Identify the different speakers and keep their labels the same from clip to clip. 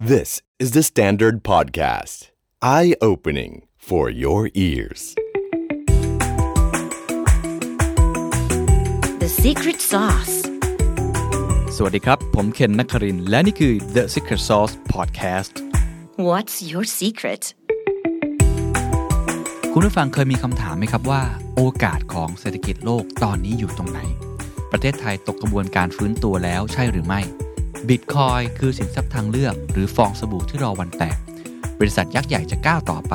Speaker 1: This is the Standard Podcast. Eye opening for your ears.
Speaker 2: The secret sauce.
Speaker 3: สวัสดีครับ ผมเคนนักครินทร์และนี่คือ The Secret Sauce Podcast
Speaker 2: What's your secret?
Speaker 3: คุณผู้ฟังเคยมีคำถามไหมครับว่า โอกาสของเศรษฐกิจโลกตอนนี้อยู่ตรงไหน ประเทศไทยตกกระบวนการฟื้นตัวแล้วใช่หรือไม่ บิตคอยน์คือสินทรัพย์ทางเลือก หรือฟองสบู่ที่รอวันแตก บริษัทยักษ์ใหญ่จะก้าวต่อไป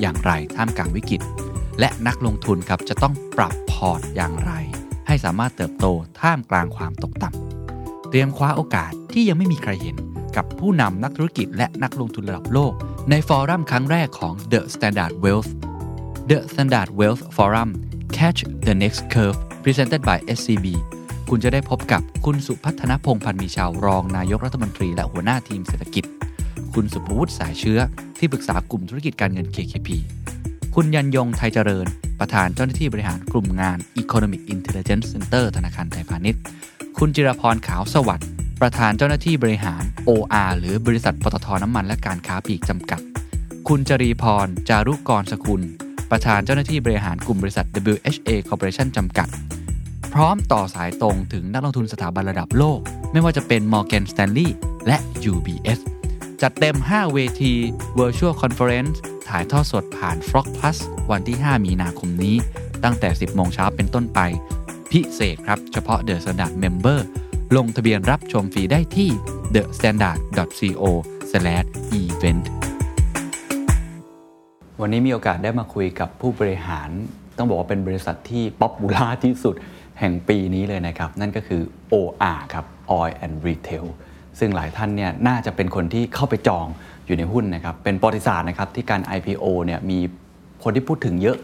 Speaker 3: อย่างไรท่ามกลางวิกฤต และนักลงทุนครับจะต้องปรับพอร์ตอย่างไร ให้สามารถเติบโตท่ามกลางความตกต่ำเตรียมคว้าโอกาสที่ยังไม่มีใครเห็นกับผู้นำนักธุรกิจและนักลงทุนระดับโลก ใน forum ครั้งแรกของ The Standard Wealth The Standard Wealth Forum Catch the Next Curve Presented by SCB คุณจะได้พบกับคุณสุพัฒนพงพันธ์มีชาวรองนายกรัฐมนตรี และหัวหน้าทีมเศรษฐกิจ คุณสุภวุฒิสายเชื้อ ที่ปรึกษากลุ่มธุรกิจการเงิน KKP คุณยันยงไทยเจริญ ประธานเจ้าหน้าที่บริหารกลุ่มงาน Economic Intelligence Center ธนาคารไทยพาณิชย์ คุณจิรพรขาวสวัสดิ์ประธานเจ้าหน้าที่บริหาร OR หรือบริษัทปตทน้ำมันและการค้าปลีกจำกัด คุณจรีพร จารุกรสกุล ประธานเจ้าหน้าที่บริหารกลุ่มบริษัท WHA Corporation จำกัด พร้อมต่อสายตรงถึงนักลงทุนสถาบันระดับโลก ไม่ว่าจะเป็น Morgan Stanley และ UBS จัดเต็ม 5 เวที Virtual Conference ถ่ายทอดสดผ่าน Frog Plus วันที่ 5 มีนาคมนี้ ตั้งแต่ 10 โมงเช้าเป็นต้นไป พิเศษครับ เฉพาะ The Standard Member ลงทะเบียนรับชมฟรีได้ที่ thestandard.co/event วันนี้มีโอกาสได้มาคุยกับผู้บริหาร ต้องบอกว่าเป็นบริษัทที่ป๊อปบูล่าที่สุด แห่งปีนี้เลยนะครับ นั่นก็คือ OR ครับ Oil and Retail ซึ่งหลายท่านเนี่ยน่าจะเป็นคนที่เข้าไปจองอยู่ในหุ้นนะครับ เป็นประวัติศาสตร์นะครับที่การ IPO เนี่ยมีคนที่พูดถึงเยอะ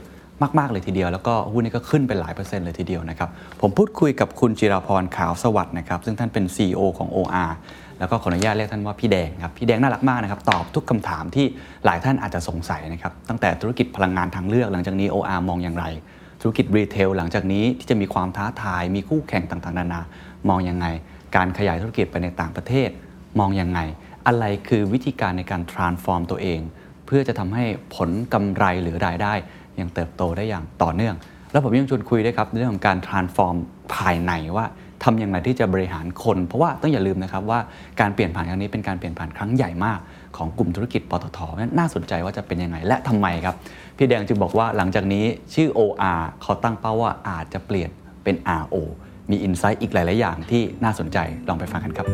Speaker 3: มาก ๆ เลยทีเดียว แล้วก็หุ้นนี้ก็ขึ้นเป็นหลายเปอร์เซ็นต์เลยทีเดียวนะครับ ผมพูดคุยกับคุณจิราพรขาวสวัสด์นะครับ ซึ่งท่านเป็น CEO ของ OR แล้วก็ขออนุญาตเรียกท่านว่าพี่แดงครับ พี่แดงน่ารักมากนะครับ ตอบทุกคำถามที่หลายท่านอาจจะสงสัยนะครับ ตั้งแต่ธุรกิจพลังงานทางเลือกหลังจากนี้ OR มองอย่างไร ธุรกิจรีเทลหลังจากนี้ที่จะมีความท้าทาย มีคู่แข่งต่างๆ นานามองยังไง การขยายธุรกิจไปในต่างประเทศ มองยังไง อะไรคือวิธีการในการ transform ตัวเอง เพื่อจะทำให้ผลกำไรหรือรายได้ยังเติบโตได้อย่างต่อเนื่อง แล้วผมยังชวนคุยด้วยครับเรื่องของการ transform ภายในว่าทำอย่างไรที่จะบริหารคน เพราะว่าต้องอย่าลืมนะครับว่าการเปลี่ยนผ่านครั้งนี้เป็นการเปลี่ยนผ่านครั้งใหญ่มากของกลุ่มธุรกิจปตทนั้นน่าสนใจว่าจะเป็นยังไงและทำไมครับ พี่แดงจึงบอกว่าหลังจากนี้ชื่อ OR เขาตั้งเป้าว่าอาจจะเปลี่ยนเป็น RO มีอินไซต์อีกหลาย ๆ อย่างที่น่าสนใจลองไปฟังกันครับ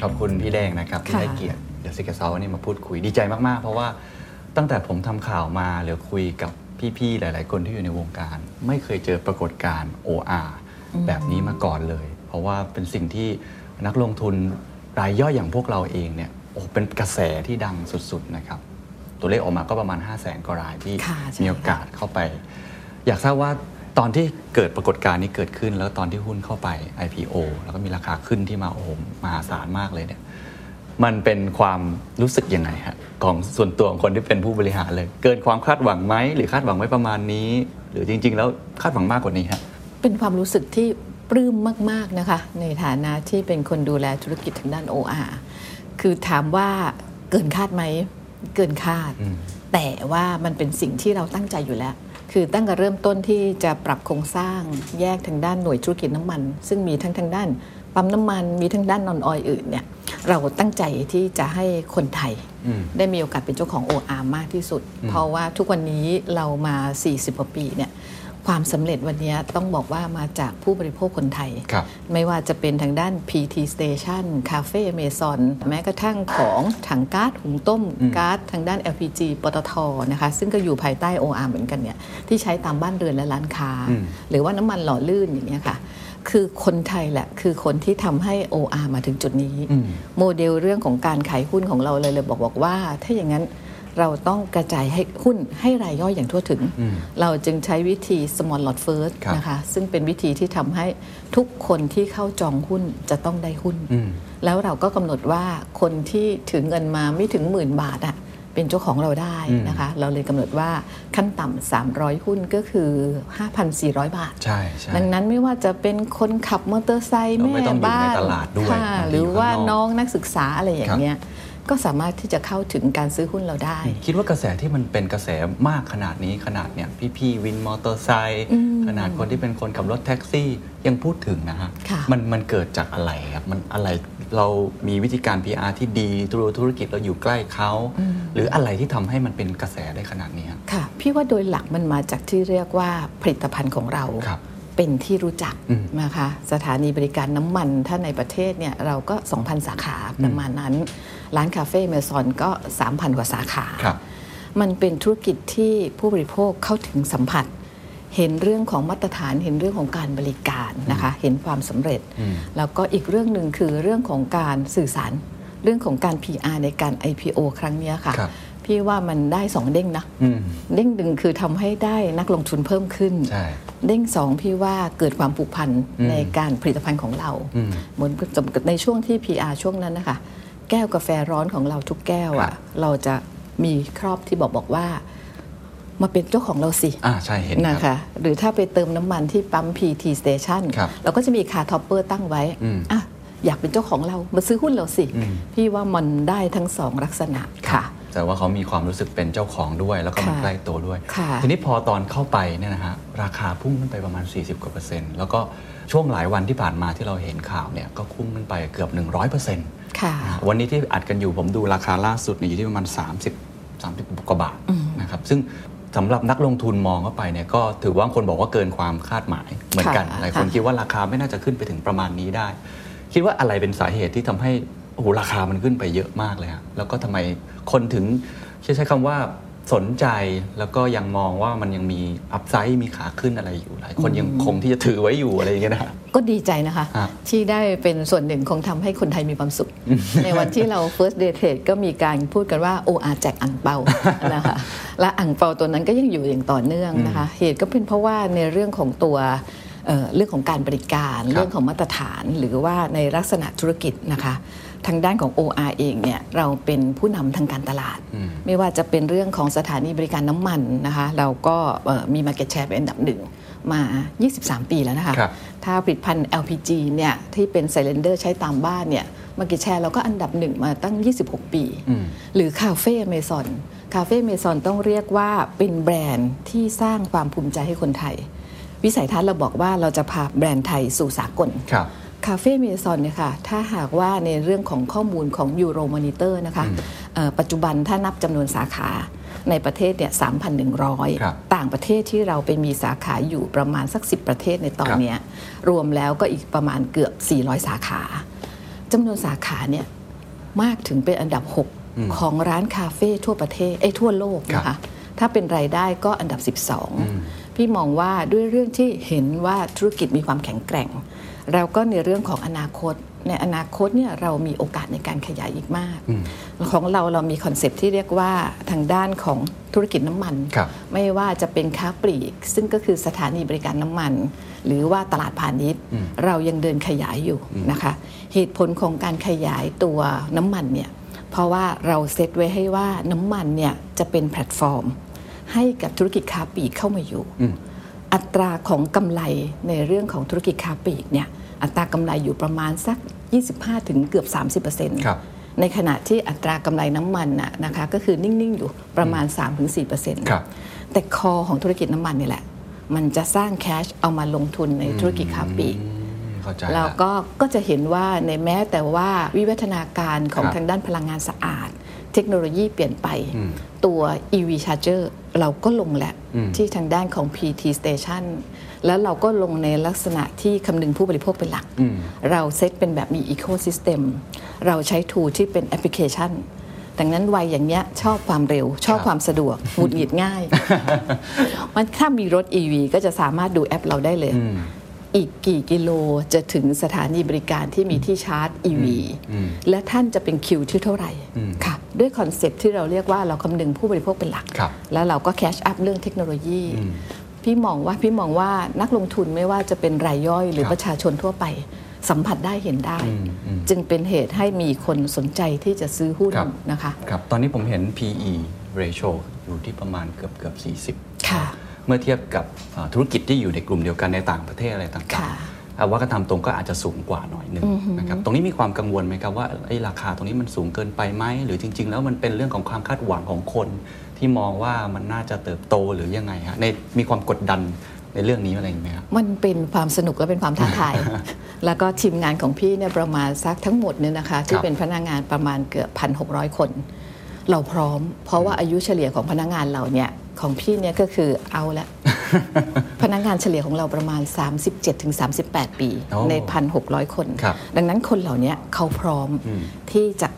Speaker 3: ขอบคุณพี่แดงนะครับที่
Speaker 4: ค่ะ
Speaker 3: ให้เกียรติเดี๋ยวซิกเซานี่มาพูดคุยดีใจมาก ๆ เพราะว่าตั้งแต่ผมทำข่าวมาหรือคุยกับพี่ ๆ หลาย ๆ คนที่อยู่ในวงการ ไม่เคยเจอปรากฏการณ์ OR แบบนี้มาก่อนเลย เพราะว่าเป็นสิ่งที่นักลงทุนรายย่อยอย่างพวกเราเองเนี่ยโอ้เป็นกระแสที่ดังสุดๆนะครับ ตัวเลขออกมาก็ประมาณ 5 0 0แสนกว่ารายที่
Speaker 4: ค่ะใช่
Speaker 3: มีโอกาสเข้าไป อยากทราบว่าตอนที่เกิดปรากฏการณ์นี้เกิดขึ้น แล้วตอนที่หุ้นเข้าไป IPO แล้วก็มีราคาขึ้นที่มาโอ้โหมหาศาลมากเลยเนี่ยมันเป็นความรู้สึกยังไงฮะของส่วนตัวของคนที่เป็นผู้บริหารเลย เกินความคาดหวังไหมหรือคาดหวังไว้ประมาณนี้ หรือจริง ๆ แล้วคาดหวังมากกว่านี้ฮะ
Speaker 4: เป็นความรู้สึกที่ปลื้มมาก ๆ นะคะ ในฐานะที่เป็นคนดูแลธุรกิจทางด้าน OR คือถามว่าเกินคาดไหมเกินคาด
Speaker 3: อืม
Speaker 4: แต่ว่ามันเป็นสิ่งที่เราตั้งใจอยู่แล้ว คือตั้งแต่เริ่มต้นที่จะปรับโครงสร้างแยกทางด้านหน่วยธุรกิจน้ำมัน ซึ่งมีทั้งทางด้านปั๊มน้ำมันมีทั้งด้านนอนออยอื่นเนี่ยเราตั้งใจที่จะให้คนไทย
Speaker 3: อืม
Speaker 4: ได้มีโอกาสเป็นเจ้าของ OR มากที่สุด เพราะว่าทุกวันนี้เรามา 40กว่าปีเนี่ย ความสำเร็จวันนี้ต้องบอกว่ามาจากผู้บริโภคคนไทย
Speaker 3: ครับ
Speaker 4: ไม่ว่าจะเป็นทางด้าน PT Station Cafe Amazon แม้กระทั่งของถังก๊าซหุงต้ม
Speaker 3: อืม
Speaker 4: ก๊าซทางด้าน LPG ปตทนะคะซึ่งก็อยู่ภายใต้ OR เหมือนกันเนี่ยที่ใช้ตามบ้านเรือนและร้านค้า
Speaker 3: อืม
Speaker 4: หรือว่าน้ำมันหล่อลื่นอย่างเงี้ยค่ะคือคนไทยแหละคือคนที่ทำให้ OR มาถึงจุดนี้
Speaker 3: อืม
Speaker 4: โมเดลเรื่องของการขายหุ้นของเราเลยเลยบอกบอกว่า ถ้าอย่างนั้น เราต้องกระจายให้หุ้นให้รายย่อยอย่างทั่วถึง
Speaker 3: อืม
Speaker 4: เราจึงใช้วิธี small lot first
Speaker 3: ครับ
Speaker 4: นะคะซึ่งเป็นวิธีที่ทำให้ทุกคนที่เข้าจองหุ้นจะต้องได้หุ้น
Speaker 3: อืม
Speaker 4: แล้วเราก็กำหนดว่าคนที่ถือเงินมาไม่ถึงหมื่นบาทอะไปเป็นเจ้าของเราได้นะคะ เราเลยกำหนดว่าขั้นต่ำ300 หุ้นก็คือ 5,400 บาท
Speaker 3: ใช่ใช่
Speaker 4: ดังนั้นไม่ว่าจะเป็นคนขับมอเตอร์ไซค์
Speaker 3: เรา
Speaker 4: แม่
Speaker 3: ไม่ต้องอยู่
Speaker 4: บ้า
Speaker 3: ใน
Speaker 4: น
Speaker 3: ตลาดด้วย
Speaker 4: ค่ะ
Speaker 3: บางที
Speaker 4: หรือว่า
Speaker 3: ข้างนอก
Speaker 4: น้องนักศึกษาอะไรอย่างเงี้ย ก็สามารถที่จะเข้าถึงการซื้อหุ้นเราได้
Speaker 3: คิดว่ากระแสที่มันเป็นกระแสมากขนาดนี้ขนาดเนี่ยพี่ๆวินมอเตอร์ไซค์ขนาดคนที่เป็นคนขับรถแท็กซี่ยังพูดถึงนะฮะ
Speaker 4: ค่ะ
Speaker 3: มันมันเกิดจากอะไรครับมันอะไรเรามีวิธีการ PR ที่ดีตัวธุรกิจเราอยู่ใกล้เขา หรืออะไรที่ทำให้มันเป็นกระแสได้ขนาดนี้ครับ
Speaker 4: ค่ะ พี่ว่าโดยหลักมันมาจากที่เรียกว่าผลิตภัณฑ์ของเรา
Speaker 3: ครับ
Speaker 4: เป็นที่รู้จัก
Speaker 3: อืม
Speaker 4: นะคะสถานีบริการน้ำมันถ้าในประเทศเนี่ยเราก็ 2,000 สาขาประมาณนั้น ร้านคาเฟ่เมซอนก็ 3,000 กว่าสาขา
Speaker 3: ครับ
Speaker 4: มันเป็นธุรกิจที่ผู้บริโภคเข้าถึงสัมผัส เห็นเรื่องของมาตรฐานเห็นเรื่องของการบริการนะคะเห็นความสำเร็จ
Speaker 3: อืม
Speaker 4: แล้วก็อีกเรื่องหนึ่งคือเรื่องของการสื่อสารเรื่องของการ PR ในการ IPO ครั้งเนี้ยค่ะ
Speaker 3: ครับ
Speaker 4: พี่ว่ามันได้สองเด้งนะ
Speaker 3: อืม
Speaker 4: เด้งหนึ่งคือทำให้ได้นักลงทุนเพิ่มขึ้น
Speaker 3: ใช่
Speaker 4: เด้งสองพี่ว่าเกิดความผูกพัน
Speaker 3: อืม
Speaker 4: ในการผลิตภัณฑ์ของเรา
Speaker 3: อืม
Speaker 4: เหมือนกับในช่วงที่ PR ช่วงนั้นนะคะ แก้วกาแฟร้อนของเราทุกแก้ว
Speaker 3: ครั
Speaker 4: อะ่ะ
Speaker 3: บ
Speaker 4: เราจะมีครอบที่บอกบอกว่า มาเป็นเจ้าของเราสิ
Speaker 3: อ่าใช่เห็น
Speaker 4: นะ
Speaker 3: ครั
Speaker 4: คะ
Speaker 3: บ
Speaker 4: หรือถ้าไปเติมน้ำมันที่ปั๊ม PT Station
Speaker 3: ครับ
Speaker 4: เราก็จะมี car topper ตั้งไว้
Speaker 3: อืม
Speaker 4: อะอยากเป็นเจ้าของเรามาซื้อหุ้นเราสิ
Speaker 3: อืม
Speaker 4: พี่ว่ามันได้ทั้งสองลักษณะค่ะ
Speaker 3: แต่ว่าเขามีความรู้สึกเป็นเจ้าของด้วย แล้วก็มัน
Speaker 4: ค่ะ
Speaker 3: ใกล้ตัวด้วย
Speaker 4: ค่ะ
Speaker 3: ทีนี้พอตอนเข้าไปเนี่ยนะฮะราคาพุ่งขึ้นไปประมาณ 40กว่าเปอร์เซ็นต์แล้วก็ช่วงหลายวันที่ผ่านมาที่เราเห็นข่าวเนี่ยก็พุ่งขึ้นไปเกือบ 100เปอร์เซ็นต์
Speaker 4: ค่ะ
Speaker 3: วันนี้ที่อัดกันอยู่ผมดูราคาล่าสุดเนี่ยอยู่ที่ประมาณ 30 30กว่าบาทนะครับซึ่งสำหรับนักลงทุนมองเข้าไปเนี่ยก็ถือว่าคนบอกว่าเกินความคาดหมายเหมือนกัน
Speaker 4: ค่ะ
Speaker 3: หลายคน
Speaker 4: ค่ะ
Speaker 3: คิดว่าราคาไม่น่าจะขึ้นไปถึงประมาณนี้ได้ คิดว่าอะไรเป็นสาเหตุที่ทำให้ โอ้โหราคามันขึ้นไปเยอะมากเลยฮะแล้วก็ทำไมคนถึงใช้ใช้คำว่าสนใจแล้วก็ยังมองว่ามันยังมีอัพไซด์มีขาขึ้นอะไรอยู่หลายคนยังคงที่จะถือไว้อยู่อะไรอย่างเงี้ยนะฮะ
Speaker 4: ก็ดีใจนะคะ
Speaker 3: ฮะ
Speaker 4: ที่ได้เป็นส่วนหนึ่งของทำให้คนไทยมีความสุข ในวันที่เรา first day trade ก็มีการพูดกันว่า OR แจกอ่างเปานะคะและอ่างเปาตัวนั้นก็ยังอยู่อย่างต่อเนื่องนะคะ เหตุก็เป็นเพราะว่าในเรื่องของตัวเอ่อ เรื่องของการบริการ
Speaker 3: ครับ
Speaker 4: เรื่องของมาตรฐานหรือว่าในลักษณะธุรกิจนะคะทางด้านของ OR เองเนี่ยเราเป็นผู้นำทางการตลาด
Speaker 3: อืม
Speaker 4: ไม่ว่าจะเป็นเรื่องของสถานีบริการน้ำมันนะคะเราก็เอ่อมี market share เป็นอันดับหนึ่งมา 23 ปีแล้วนะคะ
Speaker 3: ครับ
Speaker 4: ถ้าผลิตภัณฑ์ LPG เนี่ยที่เป็น cylinder ใช้ตามบ้านเนี่ย market share เราก็อันดับหนึ่งมาตั้ง 26 ปี
Speaker 3: อืม
Speaker 4: หรือ Café Amazon Café Amazon ต้องเรียกว่าเป็นแบรนด์ที่สร้างความภูมิใจให้คนไทย วิสัยทัศน์เราบอกว่าเราจะพาแบรนด์ไทยสู่สากล
Speaker 3: ครับ
Speaker 4: Café Amazon เนี่ยค่ะ ถ้าหากว่าในเรื่องของข้อมูลของ Euromonitor นะคะเอ่อปัจจุบันถ้านับจำนวนสาขาในประเทศเนี่ย
Speaker 3: ครับ
Speaker 4: 3,100 ต่างประเทศที่เราไปมีสาขาอยู่ประมาณสัก 10 ประเทศในตอนเนี้ยรวมแล้วก็อีกประมาณเกือบ 400 สาขาจำนวนสาขาเนี่ยมากถึงเป็นอันดับ 6 ของร้านคาเฟ่ทั่วประเทศเอ้ยทั่วโลกนะ
Speaker 3: ครั
Speaker 4: คะ
Speaker 3: บ
Speaker 4: ถ้าเป็นรายได้ก็อันดับ 12 พี่มองว่าด้วยเรื่องที่เห็นว่าธุรกิจมีความแข็งแกร่งเราก็ในเรื่องของอนาคต ในอนาคตเนี่ยเรามีโอกาสในการขยายอีกมาก ของเราเรามีคอนเซปต์ที่เรียกว่าทางด้านของธุรกิจน้ำมัน
Speaker 3: ครับ
Speaker 4: ไม่ว่าจะเป็นค้าปลีก ซึ่งก็คือสถานีบริการน้ำมัน หรือว่าตลาดพาณิชย์ เรายังเดินขยายอยู่นะคะเหตุผลของการขยายตัวน้ำมันเนี่ยเพราะว่าเราเซตไว้ให้ว่าน้ำมันเนี่ยจะเป็นแพลตฟอร์ม ให้กับธุรกิจค้าปลีกเข้ามาอยู่
Speaker 3: อืม
Speaker 4: อัตราของกำไรในเรื่องของธุรกิจค้าปลีกเนี่ยอัตรากำไรอยู่ประมาณสัก 25 ถึงเกือบ 30%
Speaker 3: ครับ
Speaker 4: ในขณะที่อัตรากำไรน้ำมันน่ะนะคะก็คือนิ่ง ๆ อยู่ประมาณ 3-4%
Speaker 3: ครับ
Speaker 4: แต่คอของธุรกิจน้ำมันนี่แหละ มันจะสร้างแคชเอามาลงทุนในธุรกิจค้าปลีก
Speaker 3: อืมเข้าใจ
Speaker 4: แล้ว
Speaker 3: ละ
Speaker 4: ก็ก็จะเห็นว่าในแม้แต่ว่าวิวัฒนาการของ
Speaker 3: ครับ
Speaker 4: ทางด้านพลังงานสะอาด เทคโนโลยีเปลี่ยนไป
Speaker 3: อืม
Speaker 4: ตัว EV Charger เราก็ลงแหละ
Speaker 3: อืม
Speaker 4: ที่ทางด้านของ PT Station แล้วเราก็ลงในลักษณะที่คำนึงผู้บริโภคเป็นหลัก
Speaker 3: อืม
Speaker 4: เราเซตเป็นแบบมี Ecosystem เราใช้ tool ที่เป็นแอปพลิเคชันดังนั้นวัยอย่างเนี้ยชอบความเร็ว ชอบ
Speaker 3: ครับ
Speaker 4: ความสะดวกหงุดหงิดง่ายมันถ้ามีรถ EV ก็จะสามารถดูแอปเราได้เลย
Speaker 3: อืม
Speaker 4: อีกกี่กิโลจะถึงสถานีบริการที่มีที่ชาร์จ EV
Speaker 3: อืม
Speaker 4: และท่านจะเป็นคิวที่เท่าไหร่
Speaker 3: อืม
Speaker 4: ค่ะด้วยคอนเซ็ปต์ที่เราเรียกว่าเราคำนึงผู้บริโภคเป็นหลัก
Speaker 3: ครับ
Speaker 4: แล้วเราก็ catch up เรื่องเทคโนโลยี
Speaker 3: อืม
Speaker 4: พี่มองว่าพี่มองว่านักลงทุนไม่ว่าจะเป็นรายย่อย หรือ
Speaker 3: ครับ
Speaker 4: ประชาชนทั่วไปสัมผัสได้เห็นได้
Speaker 3: อืมอืม
Speaker 4: จึงเป็นเหตุให้มีคนสนใจที่จะซื้อหุ้น
Speaker 3: ครับ
Speaker 4: นะคะ
Speaker 3: ครับตอนนี้ผมเห็น PE ratio อยู่ที่ประมาณเกือบเกือบ40
Speaker 4: ค่ะ
Speaker 3: เมื่อเทียบกับอ่าธุรกิจที่อยู่ในกลุ่มเดียวกันในต่างประเทศอะไรต่าง
Speaker 4: ค่ะ
Speaker 3: ๆอ่าวัฒนธรรมตรงก็อาจจะสูงกว่าหน่อยหนึงนะครับตรงนี้มีความกังวลไหมครับว่าไอ้ราคาตรงนี้มันสูงเกินไปไหมหรือจริง ๆ แล้วมันเป็นเรื่องของความคาดหวังของคน ที่มองว่ามันน่าจะเติบโตหรือยังไงฮะในมีความกดดันในเรื่องนี้อะไรอย่างเงี้ยครับ
Speaker 4: มันเป็นความสนุกและเป็นความท้าทาย แล้วก็ทีมงานของพี่เนี่ยประมาณสักทั้งหมดเนี่ยนะคะ ที่เป็นพนักงานประมาณเกือบพันหกคน เราพร้อม เพราะว่าอายุเฉลี่ยของพนักงานเราเนี่ยของพี่เนี่ยก็คือเอาละพนักงานเฉลี่ยของเราประมาณ 37-38 ปี
Speaker 3: โอ้
Speaker 4: ใน 1,600 คน
Speaker 3: ครับ
Speaker 4: ดังนั้นคนเหล่านี้เขาพร้อม
Speaker 3: อืม
Speaker 4: ที่จะ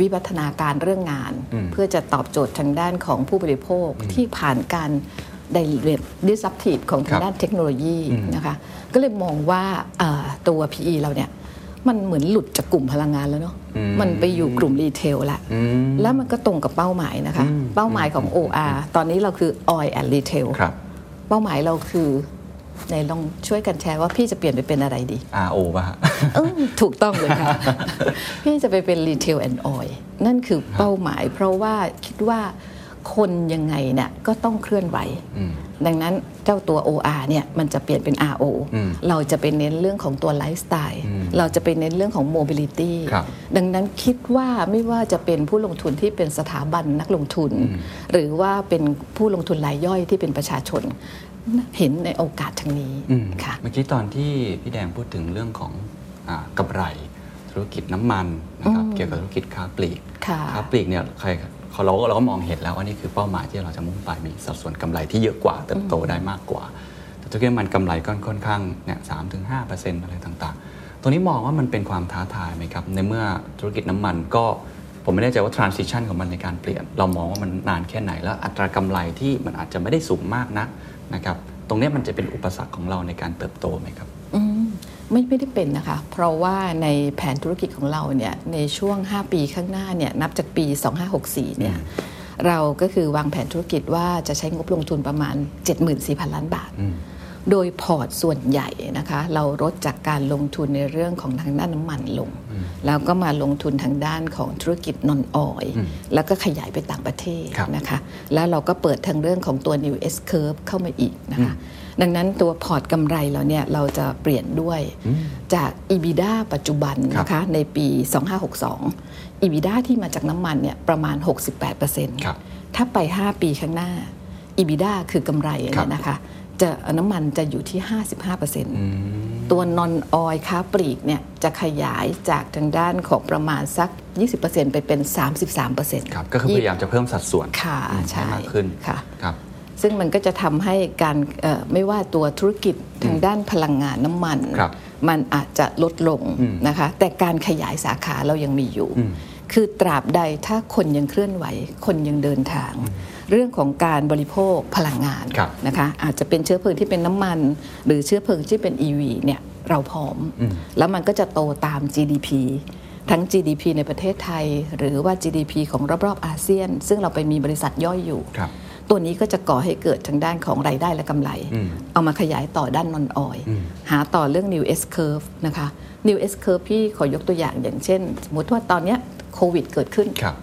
Speaker 4: วิวัฒนาการเรื่องงาน
Speaker 3: อืม
Speaker 4: เพื่อจะตอบโจทย์ทางด้านของผู้บริโภคที่ผ่านการได้เรียน disruptive ของทางด้านเทคโนโลยี
Speaker 3: อืม
Speaker 4: นะคะก็เลยมองว่าเอ่อตัว PE เราเนี่ย มันเหมือนหลุดจากกลุ่มพลังงานแล้วเนาะ
Speaker 3: อืม
Speaker 4: มันไปอยู่กลุ่มรีเทลละ
Speaker 3: อืม
Speaker 4: แล้วมันก็ตรงกับเป้าหมายนะคะ
Speaker 3: อืม
Speaker 4: เป้าหมายของ OR ตอนนี้เราคือ Oil and Retail
Speaker 3: ครับ
Speaker 4: เป้าหมายเราคือในลองช่วยกันแชร์ว่าพี่จะเปลี่ยนไปเป็นอะไรดี
Speaker 3: RO ป่ะฮะ
Speaker 4: เออถูกต้องเลยค่ะ พี่จะไปเป็น Retail and Oil นั่นคือเป้าหมาย เพราะว่าคิดว่า คนยังไงเนี่ยก็ต้องเคลื่อนไหว
Speaker 3: อืม
Speaker 4: ดังนั้นเจ้าตัว OR เนี่ยมันจะเปลี่ยนเป็น RO
Speaker 3: อืม
Speaker 4: เราจะไปเน้นเรื่องของตัวไลฟ์สไตล์
Speaker 3: อืม
Speaker 4: เราจะไปเน้นเรื่องของ mobility
Speaker 3: ครับ
Speaker 4: ดังนั้นคิดว่าไม่ว่าจะเป็นผู้ลงทุนที่เป็นสถาบันนักลงทุน หรือว่าเป็นผู้ลงทุนรายย่อยที่เป็นประชาชนเห็นในโอกาสทางนี้
Speaker 3: อืม
Speaker 4: ค่ะ
Speaker 3: เมื่อกี้ตอนที่พี่แดงพูดถึงเรื่องของอากำไร ธุรกิจน้ำมันนะครับ
Speaker 4: อืม
Speaker 3: เกี่ยวกับธุรกิจค้าปลีก
Speaker 4: ค่ะ
Speaker 3: ค้าปลีกเนี่ยใคร เขาเราเราก็มองเห็นแล้วว่านี่คือเป้าหมายที่เราจะมุ่งไปมีสัดส่วนกำไรที่เยอะกว่าเติบโตได้มากกว่า แต่ธุรกิจน้ำมันกำไรก็ค่อนข้างเนี่ยสามถึงห้าเปอร์เซ็นต์อะไรต่างๆ ตัวนี้มองว่ามันเป็นความท้าทายไหมครับ ในเมื่อธุรกิจน้ำมันก็ผมไม่แน่ใจว่า transition ของมันในการเปลี่ยน เรามองว่ามันนานแค่ไหน แล้วอัตรากำไรที่มันอาจจะไม่ได้สูงมากนักนะครับตรงนี้มันจะเป็นอุปสรรคของเราในการเติบโตไหมครับ
Speaker 4: ไม่ไม่ได้เป็นนะคะ เพราะว่าในแผนธุรกิจของเราเนี่ยในช่วง 5 ปีข้างหน้าเนี่ยนับจากปี 2564เนี่ยเราก็คือวางแผนธุรกิจว่าจะใช้งบลงทุนประมาณ 74,000 ล้านบาท
Speaker 3: อืม
Speaker 4: โดยพอร์ตส่วนใหญ่นะคะ เราลดจากการลงทุนในเรื่องของทางด้านน้ำมันลง แล้วก็มาลงทุนทางด้านของธุรกิจ non-oil
Speaker 3: อืม
Speaker 4: แล้วก็ขยายไปต่างประเทศ
Speaker 3: ครับ
Speaker 4: นะคะ แล้วเราก็เปิดทางเรื่องของตัว New S Curve เข้ามาอีกนะคะ ดังนั้นตัวพอร์ตกำไรเราเนี่ยเราจะเปลี่ยนด้วยจาก EBITDA ปัจจุบันนะคะในปี 2562 EBITDA ที่มาจากน้ำมันเนี่ยประมาณ 68%
Speaker 3: ครับ
Speaker 4: ถ้าไป 5 ปีข้างหน้า EBITDA คือกำไรเนี่ยนะคะจะน้ำมันจะอยู่ที่ 55%ตัวนอนออยค้าปลีกเนี่ยจะขยายจากทางด้านของประมาณสัก 20%ไปเป็น 33%
Speaker 3: ครับก็คือพยายามจะเพิ่มสัดส่วน
Speaker 4: ค่ะ
Speaker 3: อืม
Speaker 4: ใช่
Speaker 3: ให้มากขึ้น
Speaker 4: ค่ะ
Speaker 3: ครับ
Speaker 4: ซึ่งมันก็จะทำให้การเอ่อไม่ว่าตัวธุรกิจทางด้านพลังงานน้ำมัน
Speaker 3: ครับ
Speaker 4: มันอาจจะลดลง
Speaker 3: อืม
Speaker 4: นะคะ แต่การขยายสาขาเรายังมีอยู่
Speaker 3: อืม
Speaker 4: คือตราบใดถ้าคนยังเคลื่อนไหว คนยังเดินทาง เรื่องของการบริโภคพลังงาน
Speaker 3: ครับ
Speaker 4: นะคะอาจจะเป็นเชื้อเพลิงที่เป็นน้ำมัน หรือเชื้อเพลิงที่เป็น EV เนี่ยเราพร้อม
Speaker 3: อืม
Speaker 4: แล้วมันก็จะโตตาม GDP ทั้ง GDP ในประเทศไทย หรือว่า GDP ของรอบๆอาเซียน ซึ่งเราไปมีบริษัทย่อยอยู่
Speaker 3: ครับ
Speaker 4: ตัวนี้ก็จะก่อให้เกิดทางด้านของรายได้และกำไร
Speaker 3: อืม
Speaker 4: เอามาขยายต่อด้านนอนออย
Speaker 3: อืม
Speaker 4: หาต่อเรื่อง new S curve นะคะ new S curve พี่ขอยกตัวอย่างอย่างเช่น สมมติว่าตอนเนี้ยโควิดเกิดขึ้น
Speaker 3: ครับ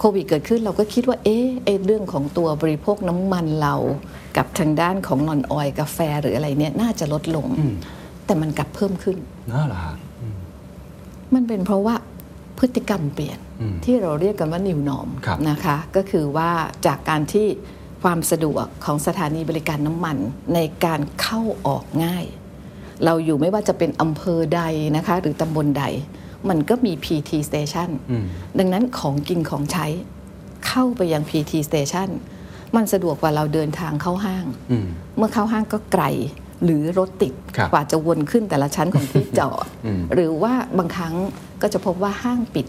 Speaker 4: โควิดเกิดขึ้นเราก็คิดว่าเอ๊ะไอ้เรื่องของตัวบริโภคน้ำมันเรา กับทางด้านของนอนออยกาแฟหรืออะไรเนี่ยน่าจะลดลง
Speaker 3: อืม
Speaker 4: แต่มันกลับเพิ่มขึ้น
Speaker 3: น่าเหรอฮะอืม
Speaker 4: มันเป็นเพราะว่าพฤติกรรมเปลี่ยน
Speaker 3: อืม
Speaker 4: ที่เราเรียกกันว่า new norm
Speaker 3: ครับ
Speaker 4: นะคะ ก็คือว่าจากการที่ ความสะดวกของสถานีบริการน้ำมันในการเข้าออกง่าย เราอยู่ไม่ว่าจะเป็นอำเภอใดนะคะ หรือตำบลใด มันก็มี PT station
Speaker 3: อืม
Speaker 4: ดังนั้นของกินของใช้เข้าไปยัง PT station มันสะดวกกว่าเราเดินทางเข้าห้าง
Speaker 3: อืม
Speaker 4: เมื่อเข้าห้างก็ไกลหรือรถติด
Speaker 3: ครับ
Speaker 4: กว่าจะวนขึ้นแต่ละชั้นของที่จอด
Speaker 3: อืม
Speaker 4: หรือว่าบางครั้งก็จะพบว่าห้างปิด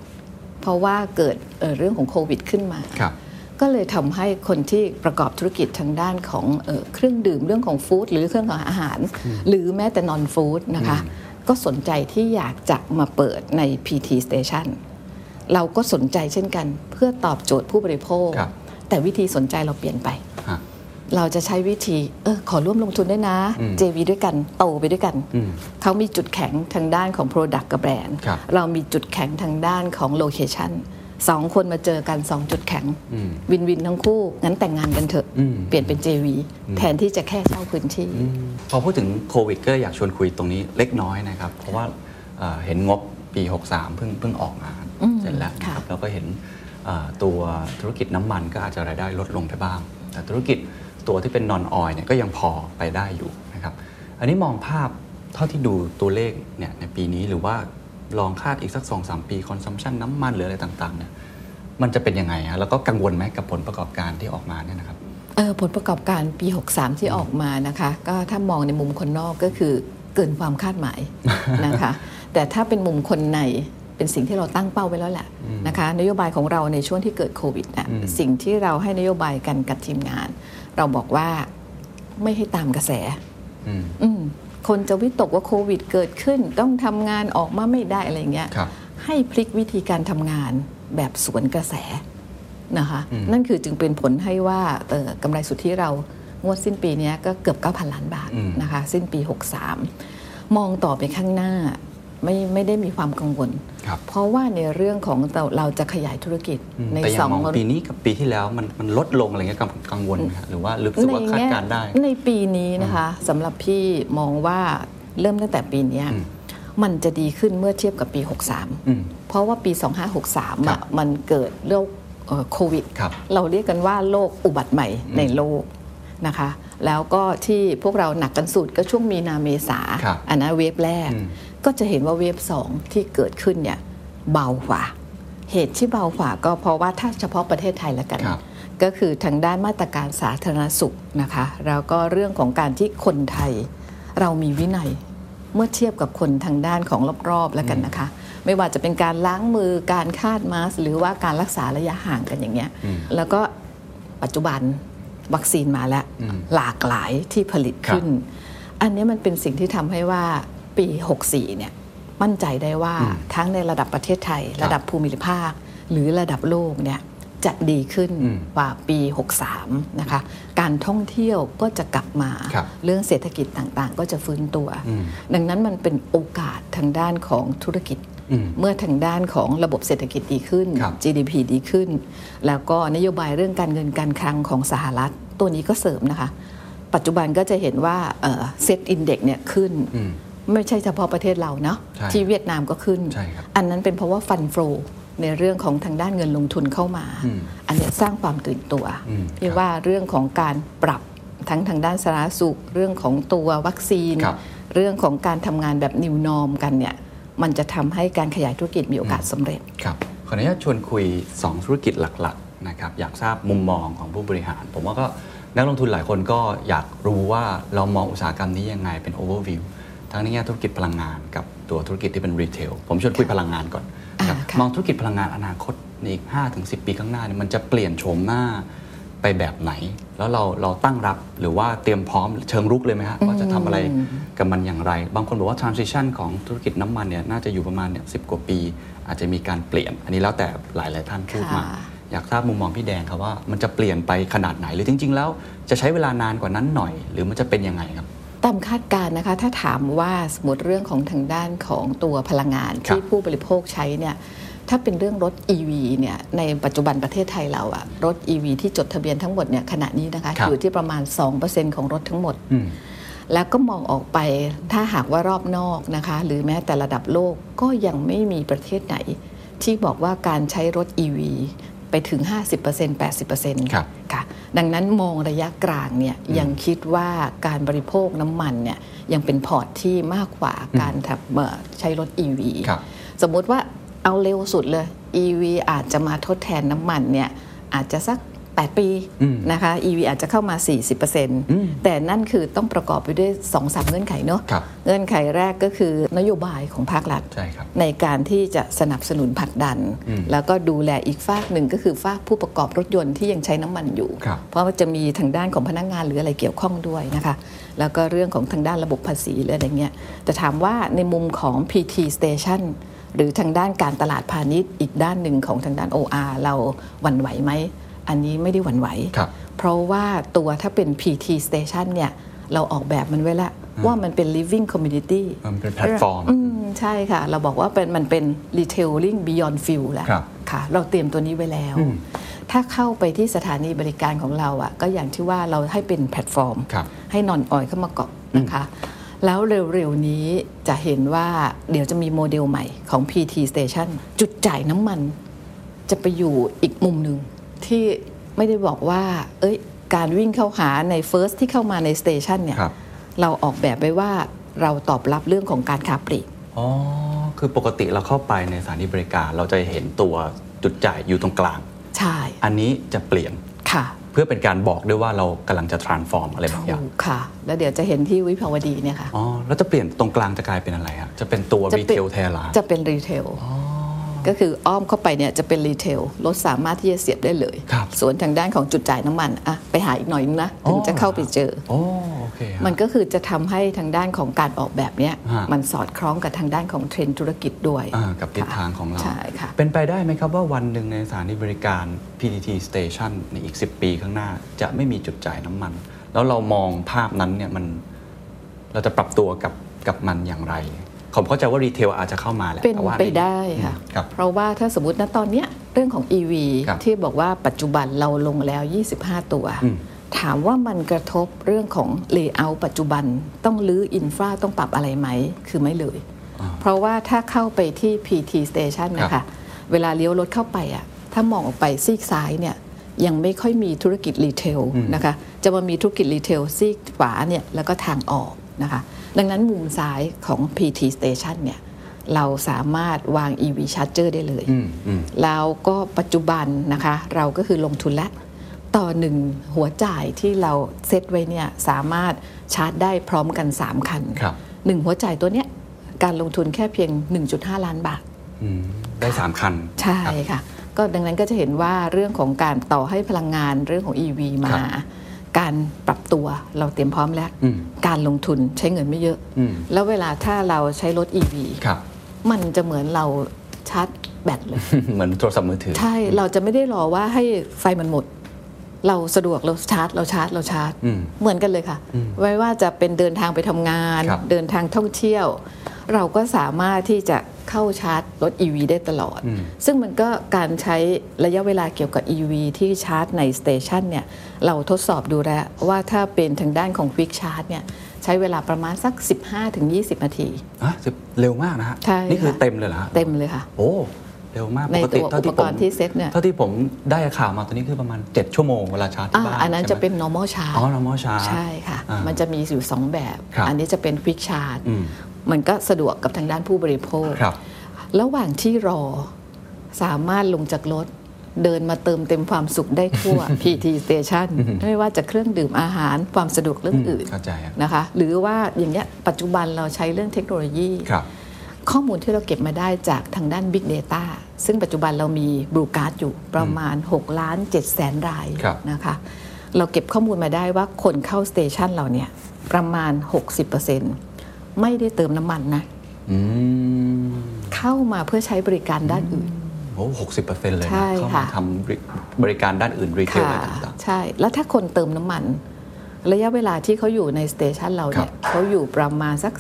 Speaker 4: เพราะว่าเกิดเอ่อเรื่องของโควิดขึ้นมา
Speaker 3: ครับ
Speaker 4: ก็เลยทำให้คนที่ประกอบธุรกิจทางด้านของเออเครื่องดื่มเรื่องของฟู้ดหรือเครื่องของอาหาร หรือแม้แต่นอนฟู้ดนะคะ ก็สนใจที่อยากจะมาเปิดใน PT Station เราก็สนใจเช่นกัน เพื่อตอบโจทย์ผู้บริโภค
Speaker 3: ครับ
Speaker 4: แต่วิธีสนใจเราเปลี่ยนไป
Speaker 3: ฮะ
Speaker 4: เราจะใช้วิธีเออขอร่วมลงทุนด้วยนะ
Speaker 3: อืม
Speaker 4: JV ด้วยกันโตไปด้วยกัน
Speaker 3: อืม
Speaker 4: เขามีจุดแข็งทางด้านของ Product กับแบรนด์
Speaker 3: ครับ
Speaker 4: เรามีจุดแข็งทางด้านของโลเคชัน สองคนมาเจอกันสองจุดแข็ง
Speaker 3: อืม
Speaker 4: วินวินทั้งคู่ งั้นแต่งงานกันเถอะ
Speaker 3: อืม
Speaker 4: เปลี่ยนเป็น JV แทนที่จะแค่เช่าพื้นที่
Speaker 3: พอพูดถึงโควิดก็อยากชวนคุยตรงนี้เล็กน้อยนะครับ เพราะว่าเอ่อเห็นงบปี 63 เพิ่งเพิ่งออกมา
Speaker 4: อืม
Speaker 3: เสร็จแล้วนะค
Speaker 4: ค่ะ
Speaker 3: รับแล้วก็เห็นเอ่อตัวธุรกิจน้ำมันก็อาจจะรายได้ลดลงไปบ้าง แต่ธุรกิจตัวที่เป็น non-oil เนี่ยก็ยังพอไปได้อยู่นะครับ อันนี้มองภาพเท่าที่ดูตัวเลขเนี่ยในปีนี้หรือว่า ลองคาดอีกสัก2-3ปี consumption น้ำมันหรืออะไรต่างๆเนี่ยมันจะเป็นยังไงฮะแล้วก็กังวลไหมกับผลประกอบการที่ออกมาเนี่ยนะครับ
Speaker 4: เออผลประกอบการปี 63 ที่ออกมานะคะ ก็ถ้ามองในมุมคนนอกก็คือเกินความคาดหมายนะคะ แต่ถ้าเป็นมุมคนในเป็นสิ่งที่เราตั้งเป้าไว้แล้วแหละนะคะ นโยบายของเราในช่วงที่เกิดโควิดนะ
Speaker 3: อืม
Speaker 4: สิ่งที่เราให้นโยบายกันกับทีมงาน เราบอกว่าไม่ให้ตามกระแส
Speaker 3: อืม
Speaker 4: อืม คนจะวิตกว่าโควิดเกิดขึ้น ต้องทำงานออกมาไม่ได้อะไรเงี้ย
Speaker 3: ครับ
Speaker 4: ให้พลิกวิธีการทำงานแบบสวนกระแสนะคะ
Speaker 3: อืม
Speaker 4: นั่นคือจึงเป็นผลให้ว่าเอ่อกำไรสุทธิเรางวดสิ้นปีเนี้ยก็เกือบ 9,000 ล้านบาท
Speaker 3: อืม
Speaker 4: นะคะ สิ้นปี 63 มองต่อไปข้างหน้า ไม่ไม่ได้มีความกังวล
Speaker 3: ครับ
Speaker 4: เพราะว่าในเรื่องของเราเราจะขยายธุรกิจ
Speaker 3: อืม
Speaker 4: ใน
Speaker 3: แต่อ
Speaker 4: ส
Speaker 3: ย่า
Speaker 4: องง
Speaker 3: มองปีนี้กับปีที่แล้วมันมันลดลงอะไรเงี้ยกังกังวลไหมฮะหรือว่ารู้สึกว่าคาดการณ์ได้
Speaker 4: ในปีนี้นะคะสำหรับพี่มองว่าเริ่มตั้งแต่ปีเนี้ย
Speaker 3: อืม
Speaker 4: มันจะดีขึ้นเมื่อเทียบกับปี
Speaker 3: อืม
Speaker 4: 63 เพราะว่าปี 2563
Speaker 3: ครั
Speaker 4: อะ
Speaker 3: บ
Speaker 4: มันเกิดโรคเอ่อโควิด
Speaker 3: ครับ
Speaker 4: เราเรียกกันว่าโรคอุบัติใหม่ในโลกนะคะ แล้วก็ที่พวกเราหนักกันสุดก็ช่วงมีนาเมษา
Speaker 3: ครับ
Speaker 4: อันนั้นเวฟแรก
Speaker 3: อืม
Speaker 4: ก็จะเห็นว่าเวฟสองที่เกิดขึ้นเนี่ยเบากว่า เหตุที่เบากว่าก็เพราะว่าถ้าเฉพาะประเทศไทยแล้วกัน
Speaker 3: ครับ
Speaker 4: ก็คือทางด้านมาตรการสาธารณสุขนะคะแล้วก็เรื่องของการที่คนไทยเรามีวินัยเมื่อเทียบกับคนทางด้านของรอบๆแล้วกันนะคะ ไม่ว่าจะเป็นการล้างมือการคาดมาสก์หรือว่าการรักษาระยะห่างกันอย่างเงี้ย
Speaker 3: อืม
Speaker 4: แล้วก็ปัจจุบันวัคซีนมาแล้ว
Speaker 3: อืม
Speaker 4: หลากหลายที่ผลิตขึ้น อันนี้มันเป็นสิ่งที่ทำให้ว่า ปี 64 เนี่ยมั่นใจได้ว่าทั้งในระดับประเทศไทย
Speaker 3: ครับ
Speaker 4: ระดับภูมิภาค หรือระดับโลกเนี่ยจะดีขึ้น
Speaker 3: อืม
Speaker 4: กว่าปี 63 นะคะ การท่องเที่ยวก็จะกลับมา
Speaker 3: ครับ
Speaker 4: เรื่องเศรษฐกิจต่างๆ ก็จะฟื้นตัว
Speaker 3: อืม
Speaker 4: ดังนั้นมันเป็นโอกาสทางด้านของธุรกิจ
Speaker 3: อืม
Speaker 4: เมื่อทางด้านของระบบเศรษฐกิจดีขึ้น
Speaker 3: ครับ
Speaker 4: GDP ดีขึ้น แล้วก็นโยบายเรื่องการเงินการคลังของสหรัฐ ตัวนี้ก็เสริมนะคะ ปัจจุบันก็จะเห็นว่าเซตอินเด็กเนี่ยขึ้น
Speaker 3: อืม
Speaker 4: ไม่ใช่เฉพาะประเทศเราเนาะ
Speaker 3: ใช่
Speaker 4: ที่เวียดนามก็ขึ้น
Speaker 3: ใช่ครับ
Speaker 4: อันนั้นเป็นเพราะว่าฟันโฟในเรื่องของทางด้านเงินลงทุนเข้ามา
Speaker 3: อืม
Speaker 4: อันเนี้ยสร้างความตื่นตัว
Speaker 3: อืม
Speaker 4: พี่
Speaker 3: ครับ
Speaker 4: ว่าเรื่องของการปรับทั้งทางด้านสาธารณสุข เรื่องของตัววัคซีน
Speaker 3: ครับ
Speaker 4: เรื่องของการทำงานแบบ new norm กันเนี่ยมันจะทำให้การขยายธุรกิจมีโอกาสสำเร็จ
Speaker 3: ครับขออนุญาตชวนคุย 2 ธุรกิจหลักๆนะครับอยากทราบมุมมองของผู้บริหาร ผมว่าก็นักลงทุนหลายคนก็อยากรู้ว่าเรามองอุตสาหกรรมนี้ยังไงเป็น overview ทั้งในแง่ธุรกิจพลังงานกับตัวธุรกิจที่เป็นรีเทลผมชวนคุยพลังงานก่อนนะครับ
Speaker 4: อ่าค่ะ
Speaker 3: มองธุรกิจพลังงานอนาคตในอีก 5-10 ปีข้างหน้าเนี่ยมันจะเปลี่ยนโฉมหน้าไปแบบไหน แล้วเราเราตั้งรับหรือว่าเตรียมพร้อมเชิงรุกเลยไหมฮะว่าจะทำอะไรกับมันอย่างไร บางคนบอกว่า transition ของธุรกิจน้ำมันเนี่ยน่าจะอยู่ประมาณเนี่ยสิกว่าปี อาจจะมีการเปลี่ยน อันนี้แล้วแต่หลายๆท่านพูดมา
Speaker 4: ค่ะ
Speaker 3: อยากทราบมุมมองพี่แดงครับว่ามันจะเปลี่ยนไปขนาดไหนหรือจริง ๆ แล้วจะใช้เวลานานกว่านั้นหน่อย หรือมันจะเป็นยังไงครับ
Speaker 4: ตามคาดการณ์นะคะ ถ้าถามว่าสมมติเรื่องของทางด้านของตัวพลังงาน
Speaker 3: ครับ
Speaker 4: ที่ผู้บริโภคใช้เนี่ยถ้าเป็นเรื่องรถ EV เนี่ยในปัจจุบันประเทศไทยเราอะรถ EV ที่จดทะเบียนทั้งหมดเนี่ยขณะนี้นะคะ
Speaker 3: ครับ
Speaker 4: อยู่ที่ประมาณ 2%ของรถทั้งหมด
Speaker 3: อืม
Speaker 4: แล้วก็มองออกไปถ้าหากว่ารอบนอกนะคะ หรือแม้แต่ระดับโลกก็ยังไม่มีประเทศไหน ที่บอกว่าการใช้รถ EV ไปถึง 50% 80%
Speaker 3: ครับ
Speaker 4: ค่ะดังนั้นมองระยะกลางเนี่ยยังคิดว่าการบริโภคน้ำมันเนี่ยยังเป็นพอร์ตที่มากกว่าการทำเอ่อใช้รถ EV
Speaker 3: ครับ
Speaker 4: สมมุติว่าเอาเร็วสุดเลย EV อาจจะมาทดแทนน้ำมันเนี่ยอาจจะสัก 8 ปี
Speaker 3: อืม
Speaker 4: นะคะ EV อาจจะเข้ามา 40%แต่นั่นคือต้องประกอบไปด้วย2-3เงื่อนไขเนาะ
Speaker 3: ครับ
Speaker 4: เงื่อนไขแรกก็คือนโยบายของภาครัฐ
Speaker 3: ใช่ครับ
Speaker 4: ในการที่จะสนับสนุนผลักดัน
Speaker 3: อืม
Speaker 4: แล้วก็ดูแลอีกฝากหนึ่งก็คือฝากผู้ประกอบรถยนต์ที่ยังใช้น้ำมันอยู่
Speaker 3: ครับ
Speaker 4: เพราะว่าจะมีทางด้านของพนักงานหรืออะไรเกี่ยวข้องด้วยนะคะ แล้วก็เรื่องของทางด้านระบบภาษีหรืออะไรเงี้ยแต่ถามว่าในมุมของ PT Station หรือทางด้านการตลาดพาณิชย์อีกด้านหนึ่งของทางด้าน OR เราหวั่นไหวไหม อันนี้ไม่ได้หวั่นไหว
Speaker 3: ครับ
Speaker 4: เพราะว่าตัวถ้าเป็น PT station เนี่ยเราออกแบบมันไว้แล้วว่ามันเป็น living community
Speaker 3: มันเป็นแพลตฟอร์ม
Speaker 4: อืมใช่ค่ะ เราบอกว่าเป็นมันเป็น retailing beyond fuel แล้ว
Speaker 3: ครับ
Speaker 4: ค่ะ เราเตรียมตัวนี้ไว้แล้ว ถ้าเข้าไปที่สถานีบริการของเราอะก็อย่างที่ว่าเราให้เป็นแพลตฟอร์ม
Speaker 3: ครับ
Speaker 4: ให้ non-oil เข้ามาเกาะนะคะ แล้วเร็วๆนี้จะเห็นว่าเดี๋ยวจะมีโมเดลใหม่ของ PT Station จุดจ่ายน้ำมัน จะไปอยู่อีกมุมหนึ่ง ที่ไม่ได้บอกว่า เอ้ยการวิ่งเข้าหาใน First ที่เข้ามาในสเตชันเนี่ย
Speaker 3: ครับ
Speaker 4: เราออกแบบไว้ว่าเราตอบรับเรื่องของการค้าปลีก
Speaker 3: อ๋อ คือปกติเราเข้าไปในสถานีบริการ เราจะเห็นตัวจุดจ่ายอยู่ตรงกลาง
Speaker 4: ใช่
Speaker 3: อันนี้จะเปลี่ยน
Speaker 4: ค่ะ
Speaker 3: เพื่อเป็นการบอกด้วยว่าเรากำลังจะ transform อะไรบางอย่าง
Speaker 4: ถูกค่ะ แล้วเดี๋ยวจะเห็นที่วิภาวดีเนี่ยค่ะ
Speaker 3: อ๋อแล้วจะเปลี่ยนตรงกลางจะกลายเป็นอะไรฮะจะเป็นตัว
Speaker 4: จะ
Speaker 3: รี
Speaker 4: ป็น
Speaker 3: เทลแทนเหรอฮะ
Speaker 4: จะเป็นรีเทล ก็คืออ้อมเข้าไปเนี่ยจะเป็นรีเทลรถสามารถที่จะเสียบได้เลย
Speaker 3: ครับ
Speaker 4: ส่วนทางด้านของจุดจ่ายน้ำมันอะไปหาอีกหน่อยนึงนะถึงจะเข้าไปเจอ
Speaker 3: โอ้โอเคฮะ
Speaker 4: มันก็คือจะทำให้ทางด้านของการออกแบบเนี้ย
Speaker 3: ฮะ
Speaker 4: มันสอดคล้องกับทางด้านของเทรนด์ธุรกิจด้วย
Speaker 3: อ่ากับทิศทางของเรา
Speaker 4: ใช่ค่ะ
Speaker 3: เป็นไปได้ไหมครับว่าวันหนึ่งในสถานีบริการ PTT Station ในอีก 10 ปีข้างหน้าจะไม่มีจุดจ่ายน้ำมัน แล้วเรามองภาพนั้นเนี่ยมันเราจะปรับตัวกับกับมันอย่างไร ผมเข้าใจว่า retail อาจจะเข้ามาแหละ
Speaker 4: เป็น
Speaker 3: แต่ว่า
Speaker 4: ไปได้ค่ะ
Speaker 3: อืมครับ
Speaker 4: เพราะว่าถ้าสมมติณตอนเนี้ยเรื่องของ EV
Speaker 3: ครับ
Speaker 4: ที่บอกว่าปัจจุบันเราลงแล้ว 25 ตัว
Speaker 3: อืม
Speaker 4: ถามว่ามันกระทบเรื่องของ layer ปัจจุบันต้องรื้อ infra ต้องปรับอะไรไหม คือไม่เลย เพราะว่าถ้าเข้าไปที่ PT Station นะ
Speaker 3: คะ
Speaker 4: ครั
Speaker 3: บ
Speaker 4: เวลาเลี้ยวรถเข้าไปอะถ้ามองออกไปซีกซ้ายเนี่ยยังไม่ค่อยมีธุรกิจ retailนะคะ จะมามีธุรกิจรีเทลซีกขวาเนี่ยแล้วก็ทางออกนะคะ ดังนั้นมุมซ้ายของ PT Station เนี่ยเราสามารถวาง EV Charger ได้เลย
Speaker 3: อืมอืม
Speaker 4: แล้วก็ปัจจุบันนะคะ เราก็คือลงทุนแล้วต่อหนึ่งหัวจ่ายที่เราเซตไว้เนี่ยสามารถชาร์จได้พร้อมกัน 3 คัน
Speaker 3: ครับ
Speaker 4: หนึ่งหัวจ่ายตัวเนี้ยการลงทุนแค่เพียง 1.5 ล้านบาท
Speaker 3: อืมได้สามคัน
Speaker 4: ใช่
Speaker 3: ครับ
Speaker 4: ค่ะ ก็ดังนั้นก็จะเห็นว่าเรื่องของการต่อให้พลังงานเรื่องของ EV มา
Speaker 3: ครับ
Speaker 4: การปรับตัวเราเตรียมพร้อมแล้ว
Speaker 3: อืม
Speaker 4: การลงทุนใช้เงินไม่เยอะ
Speaker 3: อืม
Speaker 4: แล้วเวลาถ้าเราใช้รถ EV
Speaker 3: ครับ
Speaker 4: มันจะเหมือนเราชาร์จแบตเลย
Speaker 3: เหมือนโทรศัพท์มือถือ
Speaker 4: ใช่เราจะไม่ได้รอว่าให้ไฟมันหมด เราสะดวกเราชาร์จ เราชาร์จเราชาร์จ
Speaker 3: อืม
Speaker 4: เหมือนกันเลยค่ะไม่ว่าจะเป็นเดินทางไปทำงาน
Speaker 3: ครับ
Speaker 4: เดินทางท่องเที่ยว เราก็สามารถที่จะ เข้าชาร์จรถ EV ได้ตลอด
Speaker 3: อืม
Speaker 4: ซึ่งมันก็การใช้ระยะเวลาเกี่ยวกับ EV ที่ชาร์จในสเตชันเนี่ยเราทดสอบดูแล้วว่าถ้าเป็นทางด้านของ Quick Charge เนี่ยใช้เวลาประมาณสัก 15-20 นาที
Speaker 3: อะสิบเร็วมากนะฮะ
Speaker 4: ใช่
Speaker 3: นี่คือ
Speaker 4: ค่ะ
Speaker 3: เต็มเลยเหรอฮะ
Speaker 4: เต็มเลยค่ะ
Speaker 3: โอ้เร็วมาก
Speaker 4: ใน
Speaker 3: ปกติ
Speaker 4: ตัว
Speaker 3: เท่าที่
Speaker 4: อุ
Speaker 3: ผ
Speaker 4: ปก
Speaker 3: ม
Speaker 4: รณ์ที่เซ็ตเนี่ย
Speaker 3: เท่าที่ผมได้ข่าวมาตอนนี้คือประมาณ 7 ชั่วโมงเวลาชาร์จที่
Speaker 4: อ่า
Speaker 3: บ้าน
Speaker 4: อันนั้น
Speaker 3: ใช่
Speaker 4: จะ
Speaker 3: ไหม
Speaker 4: เป็น normal charge
Speaker 3: อ๋อ normal charge
Speaker 4: ใช่ค่ะ
Speaker 3: อ่ามั
Speaker 4: มันจะมีอยู่สองแบบ
Speaker 3: ครับ
Speaker 4: อันนี้จะเป็น quick charge
Speaker 3: อื ม
Speaker 4: มันก็สะดวกกับทางด้านผู้บริโภค
Speaker 3: ครับ
Speaker 4: ระหว่างที่รอสามารถลงจากรถเดินมาเติมเต็มความสุขได้ทั่ว PT Station ไม่ว่าจะเครื่องดื่มอาหารความสะดวกเรื่องอื่น
Speaker 3: เข้าใจครับ
Speaker 4: นะคะ หรือว่าอย่างเงี้ยปัจจุบันเราใช้เรื่องเทคโนโลยี
Speaker 3: ครับ
Speaker 4: ข้อมูลที่เราเก็บมาได้จากทางด้าน Big Data ซึ่งปัจจุบันเรามี Blue Card อยู่ประมาณ 6 ล้าน7แสนราย
Speaker 3: ครับ
Speaker 4: นะคะ เราเก็บข้อมูลมาได้ว่าคนเข้าสเตชันเราเนี่ยประมาณ 60% ไม่ได้เติมน้ำมันนะ
Speaker 3: อืม
Speaker 4: เข้ามาเพื่อใช้บริการด้านอื่น
Speaker 3: โอ้หกสิบเปอร์เซ็นต์เลยนะ
Speaker 4: ใช่
Speaker 3: เข้ามา
Speaker 4: ค่ะ
Speaker 3: ทำบริบริการด้านอื่น retail อะไรต่าง
Speaker 4: ใช่ แล้วถ้าคนเติมน้ำมัน ระยะเวลาที่เขาอยู่ใน station เราเนี่ยเขาอยู่ประมาณสัก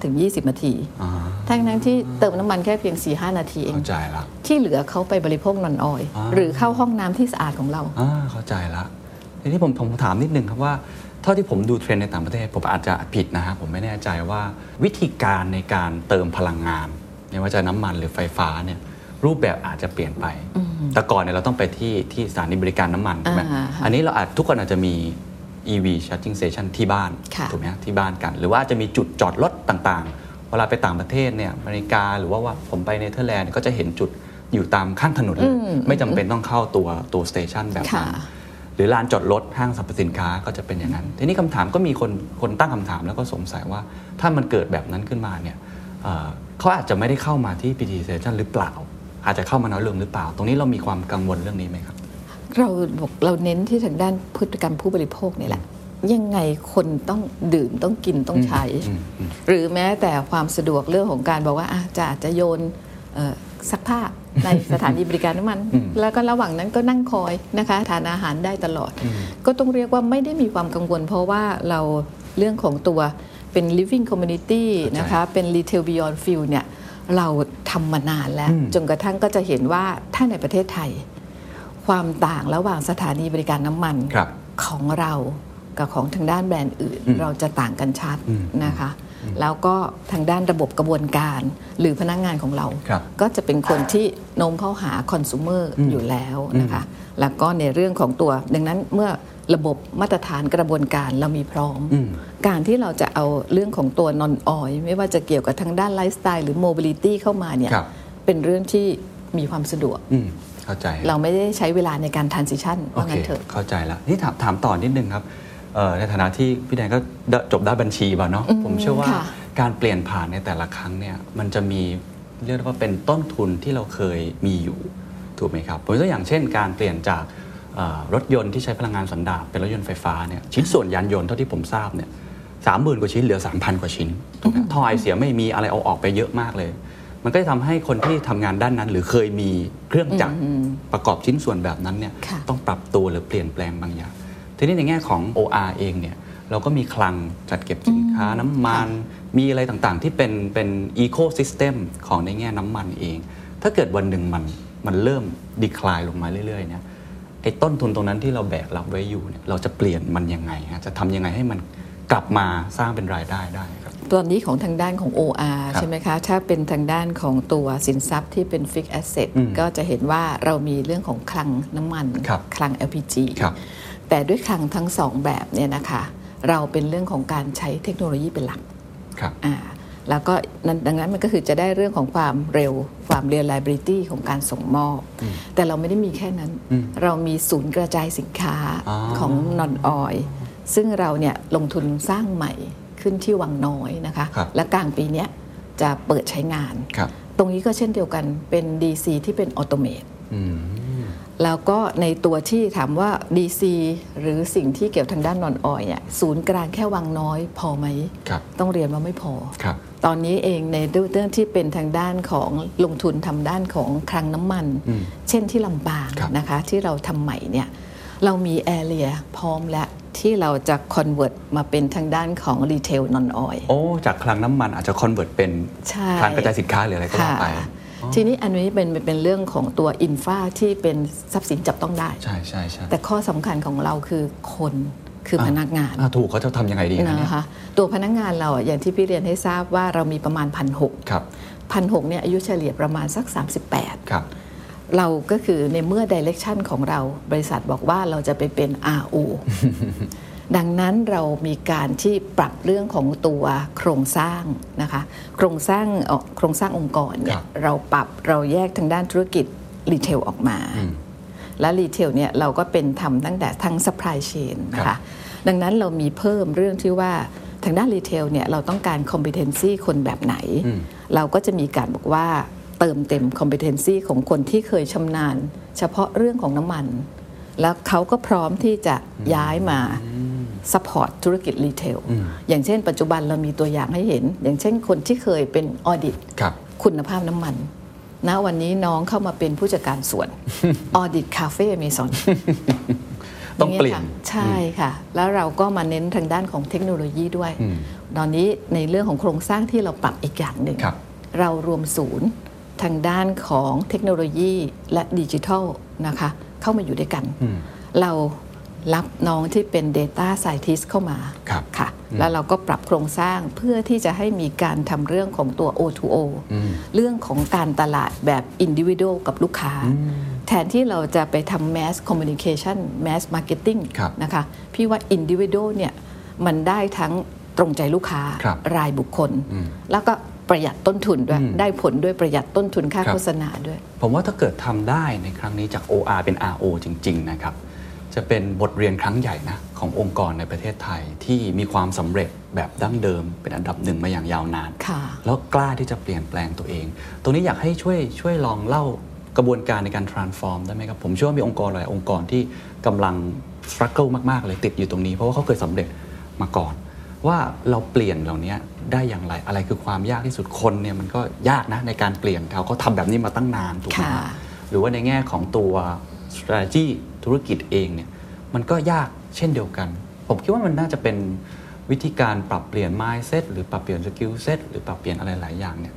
Speaker 4: 15-20 นาที
Speaker 3: ๆอ่า
Speaker 4: ทั้งนั้นที่เติมน้ำมันแค่เพียง 4-5 นาทีเอง
Speaker 3: เข้าใจละ
Speaker 4: ที่เหลือเขาไปบริโภค non-oil อ่าหรือเข้าห้องน้ำที่สะอาดของเรา
Speaker 3: อ่าเข้าใจละทีนี้ผมผมถามนิดนึงครับว่า เท่าที่ผมดูเทรนด์ในต่างประเทศ ผมอาจจะผิดนะฮะผมไม่แน่ใจว่าวิธีการในการเติมพลังงานไม่ว่าจะน้ำมันหรือไฟฟ้าเนี่ยรูปแบบอาจจะเปลี่ยนไป แต่ก่อนเนี่ยเราต้องไปที่ที่สถานีบริการน้ำมันใช่ไหม
Speaker 4: อ่าค่ะ
Speaker 3: อันนี้เราอาจทุกคนอาจจะมี EV charging station ที่บ้าน
Speaker 4: ค่ะ
Speaker 3: ถูกไหมฮะที่บ้านกัน หรือว่าจะมีจุดจอดรถต่างๆ เวลาไปต่างประเทศเนี่ยอเมริกาหรือว่าว่าผมไปเนเธอร์แลนด์ก็จะเห็นจุดอยู่ตามข้างถนนเลยไม่จำเป็นต้องเข้าตัวตัวสเตชันแบบนั้น
Speaker 4: ค่ะ
Speaker 3: หรือลานจอดรถห้างสรรพสินค้าก็จะเป็นอย่างนั้น ทีนี้คำถามก็มีคนคนตั้งคำถามแล้วก็สงสัยว่าถ้ามันเกิดแบบนั้นขึ้นมาเนี่ยเอ่อเขาอาจจะไม่ได้เข้ามาที่ PT Station หรือเปล่า อาจจะเข้ามาน้อยลงหรือเปล่า ตรงนี้เรามีความกังวลเรื่องนี้ไหมครับ
Speaker 4: เราบอกเราเน้นที่ทางด้านพฤติกรรมผู้บริโภคนี่แหละ ยังไงคนต้องดื่มต้องกินต้องใช้
Speaker 3: อืมอืม
Speaker 4: หรือแม้แต่ความสะดวกเรื่องของการบอกว่าอะจะอาจจะโยนเอ่อ ซักผ้าในสถานีบริการน้ำมัน แล้วก็ระหว่างนั้นก็นั่งคอยนะคะทานอาหารได้ตลอด ก็ต้องเรียกว่าไม่ได้มีความกังวล เพราะว่าเราเรื่องของตัวเป็น living community นะคะเป็น retail beyond fuel เนี่ยเราทำมานานแล้ว จนกระทั่งก็จะเห็นว่าถ้าในประเทศไทย ความต่างระหว่างสถานีบริการน้ำมัน
Speaker 3: ครับ
Speaker 4: ของเรากับของทางด้านแบรนด์อื่น
Speaker 3: อืม
Speaker 4: เราจะต่างกันชัด
Speaker 3: อืม
Speaker 4: นะคะ แล้วก็ทางด้านระบบกระบวนการ หรือพนักงานของเรา
Speaker 3: ครับ
Speaker 4: ก็จะเป็นคนที่โน้มเข้าหาคอน sumer อยู่แล้วนะคะแล้วก็ในเรื่องของตัว ดังนั้นเมื่อระบบมาตรฐานกระบวนการเรามีพร้อม
Speaker 3: อืม
Speaker 4: การที่เราจะเอาเรื่องของตัว non-oil ไม่ว่าจะเกี่ยวกับทางด้านไลฟ์สไตล์หรือ mobility เข้ามาเนี่ย
Speaker 3: ครับ
Speaker 4: เป็นเรื่องที่มีความสะดวก
Speaker 3: อืมเข้าใจ
Speaker 4: เราไม่ได้ใช้เวลาในการ transition
Speaker 3: โอ
Speaker 4: ว่างั้นเถอะ
Speaker 3: เข้าใจแล้วนี่ถามถามต่อนิดนึงครับเอ่อ ในฐานะที่พี่แดนก็ได้จบด้านบัญชีมาเนาะ
Speaker 4: อืม
Speaker 3: ผมเชื่อว่า
Speaker 4: ค่ะ
Speaker 3: การเปลี่ยนผ่านในแต่ละครั้งเนี่ยมันจะมีเรียกได้ว่าเป็นต้นทุนที่เราเคยมีอยู่ถูกไหมครับผมยกตัวอย่างเช่น การเปลี่ยนจากเอ่อรถยนต์ที่ใช้พลังงานสันดาปเป็นรถยนต์ไฟฟ้าเนี่ยชิ้นส่วนยานยนต์เท่าที่ผมทราบเนี่ยสามหมื่นกว่าชิ้นเหลือ 3,000 กว่าชิ้นถูกไหมท่อไอเสียไม่มีอะไรเอาออกไปเยอะมากเลย มันก็จะทำให้คนที่ทำงานด้านนั้น หรือเคยมีเครื่องจักรประกอบชิ้นส่วนแบบนั้นเนี่ย
Speaker 4: ค่ะ
Speaker 3: ต้องปรับตัวหรือเปลี่ยนแปลงบางอย่าง ทีนี้ในแง่ของ OR เองเนี่ยเราก็มีคลังจัดเก็บสินค้าน้ำมัน มีอะไรต่างๆ ที่เป็นเป็นอีโค y ิสเต็มของในแง่น้ำมันเอง ถ้าเกิดวันหนึ่งมันมันเริ่มดีคลายลงมาเรื่อยๆเนี่ยไอ้ต้นทุนตรงนั้นที่เราแบกรับไว้อยู่เนี่ยเราจะเปลี่ยนมันยังไงฮะจะทำยังไงให้มันกลับมาสร้างเป็นรายได้ได้ครับ
Speaker 4: ตอนนี้ของทางด้านของ OR
Speaker 3: ครับ
Speaker 4: ใช่ไหมคะ ถ้าเป็นทางด้านของตัวสินทรัพย์ที่เป็น Fixed Asset
Speaker 3: อืม
Speaker 4: ก็จะเห็นว่าเรามีเรื่องของคลังน้ำมัน
Speaker 3: ครับ
Speaker 4: คลัง LPG
Speaker 3: ครับ
Speaker 4: แต่ด้วยคลังทั้งสองแบบเนี่ยนะคะเราเป็นเรื่องของการใช้เทคโนโลยีเป็นหลัก
Speaker 3: ครับ
Speaker 4: อ่าแล้วก็นั้นดังนั้นมันก็คือจะได้เรื่องของความเร็วความ reliability ของการส่งมอบ แต่เราไม่ได้มีแค่นั้น
Speaker 3: อืม
Speaker 4: เรามีศูนย์กระจายสินค้า
Speaker 3: อ๋อ
Speaker 4: ของนอนออยซึ่งเราเนี่ยลงทุนสร้างใหม่ขึ้นที่วังน้อยนะคะ
Speaker 3: ครับ
Speaker 4: และกลางปีเนี้ยจะเปิดใช้งาน
Speaker 3: ครับ
Speaker 4: ตรงนี้ก็เช่นเดียวกันเป็น DC ที่เป็น automate อืม แล้วก็ในตัวที่ถามว่า DC หรือสิ่งที่เกี่ยวทางด้าน non-oil เนี่ยศูนย์กลางแค่วังน้อยพอไหม
Speaker 3: ครับ
Speaker 4: ต้องเรียนว่าไม่พอ
Speaker 3: ครับ
Speaker 4: ตอนนี้เองในเรื่องที่เป็นทางด้านของลงทุนทำด้านของคลังน้ำมัน
Speaker 3: อืม
Speaker 4: เช่นที่ลำปาง
Speaker 3: ครับ
Speaker 4: นะคะที่เราทำใหม่เนี่ยเรามี area พร้อมแล้วที่เราจะ convert มาเป็นทางด้านของ retail non-oilอ้
Speaker 3: จากคลังน้ำมันอาจจะ convert เป็น
Speaker 4: ใช่
Speaker 3: คลังกระจายสินค้าหรืออะไรก็ว่าไป
Speaker 4: ทีนี้อันนี้เป็นเป็นเรื่องของตัว infra ที่เป็นทรัพย์สินจับต้องได้
Speaker 3: ใช่ใช่ใช่
Speaker 4: แต่ข้อสำคัญของเราคือคนคือพนักงาน
Speaker 3: อะถูกเขาจะทำยังไงดีคะเนี่ย
Speaker 4: นะคะตัวพนักงานเราอะอย่างที่พี่เรียนให้ทราบว่าเรามีประมาณพันหก
Speaker 3: ครับ
Speaker 4: พันหกเนี่ยอายุเฉลี่ยประมาณสัก 38
Speaker 3: ครับ
Speaker 4: เราก็คือในเมื่อ direction ของเราบริษัทบอกว่าเราจะไปเป็น OR ดังนั้นเรามีการที่ปรับเรื่องของตัวโครงสร้างนะคะ โครงสร้างเอ่อโครงสร้างองค์กรเนี่ย
Speaker 3: ครับ
Speaker 4: เราปรับเราแยกทางด้านธุรกิจ retail ออกมา
Speaker 3: อืม
Speaker 4: และ retail เนี่ยเราก็เป็นทำตั้งแต่ทั้ง supply chain นะ
Speaker 3: คะ
Speaker 4: ครั
Speaker 3: บ
Speaker 4: ดังนั้นเรามีเพิ่มเรื่องที่ว่าทางด้าน retail เนี่ยเราต้องการ competency คนแบบไหน
Speaker 3: อืม
Speaker 4: เราก็จะมีการบอกว่าเติมเต็ม competency ของคนที่เคยชำนาญ เฉพาะเรื่องของน้ำมัน แล้วเขาก็พร้อมที่จะย้ายมา support ธุรกิจรีเทล
Speaker 3: อืม
Speaker 4: อย่างเช่นปัจจุบันเรามีตัวอย่างให้เห็น อย่างเช่นคนที่เคยเป็นออดิต
Speaker 3: ครับ
Speaker 4: คุณภาพน้ำมันณวันนี้น้องเข้ามาเป็นผู้จัดการส่วนออดิตคาเฟ่เมซอน
Speaker 3: ต้องเปลี่ยน
Speaker 4: ใช่ค่ะ แล้วเราก็มาเน้นทางด้านของเทคโนโลยีด้วย
Speaker 3: อืม
Speaker 4: ตอนนี้ในเรื่องของโครงสร้างที่เราปรับอีกอย่างหนึ่ง
Speaker 3: ครับ
Speaker 4: เรารวมศูนย์ทางด้านของเทคโนโลยีและดิจิทัลนะคะ เข้ามาอยู่ด้วยกัน
Speaker 3: อืม
Speaker 4: เรา รับน้องที่เป็น Data Scientist เข้ามา
Speaker 3: ครับ
Speaker 4: ค่ะ แล้วเราก็ปรับโครงสร้างเพื่อที่จะให้มีการทำเรื่องของตัว O2O
Speaker 3: อืม
Speaker 4: เรื่องของการตลาดแบบ Individual กับลูกค้า แทนที่เราจะไปทำ Mass Communication Mass Marketing
Speaker 3: ครับ
Speaker 4: นะคะ พี่ว่า Individual เนี่ยมันได้ทั้งตรงใจลูกค้า
Speaker 3: ครับ
Speaker 4: รายบุคคล
Speaker 3: อืม
Speaker 4: แล้วก็ประหยัดต้นทุนด้วย
Speaker 3: อืม
Speaker 4: ได้ผลด้วยประหยัดต้นทุนค่า
Speaker 3: ครับ
Speaker 4: โฆษณาด้วย
Speaker 3: ผมว่าถ้าเกิดทำได้ในครั้งนี้จาก OR เป็น RO จริง ๆ นะครับ จะเป็นบทเรียนครั้งใหญ่นะขององค์กรในประเทศไทยที่มีความสำเร็จแบบดั้งเดิม เป็นอันดับหนึ่งมาอย่างยาวนาน
Speaker 4: ค่ะ
Speaker 3: แล้วกล้าที่จะเปลี่ยนแปลงตัวเอง ตรงนี้อยากให้ช่วยช่วยลองเล่ากระบวนการในการ transform ได้ไหมครับ ผมเชื่อว่ามีองค์กรหลายองค์กรที่กำลัง struggle มาก ๆ เลยติดอยู่ตรงนี้ เพราะว่าเขาเคยสำเร็จมาก่อน ว่าเราเปลี่ยนเหล่านี้ได้อย่างไรอะไรคือความยากที่สุดคนเนี่ยมันก็ยากนะในการเปลี่ยนเขาเขาทำแบบนี้มาตั้งนานถูกไหม
Speaker 4: ค่ะ
Speaker 3: ฮะหรือว่าในแง่ของตัว strategy ธุรกิจเองเนี่ยมันก็ยากเช่นเดียวกัน ผมคิดว่ามันน่าจะเป็นวิธีการปรับเปลี่ยน mindset หรือปรับเปลี่ยน skill set หรือปรับเปลี่ยนอะไรหลายอย่างเนี่ย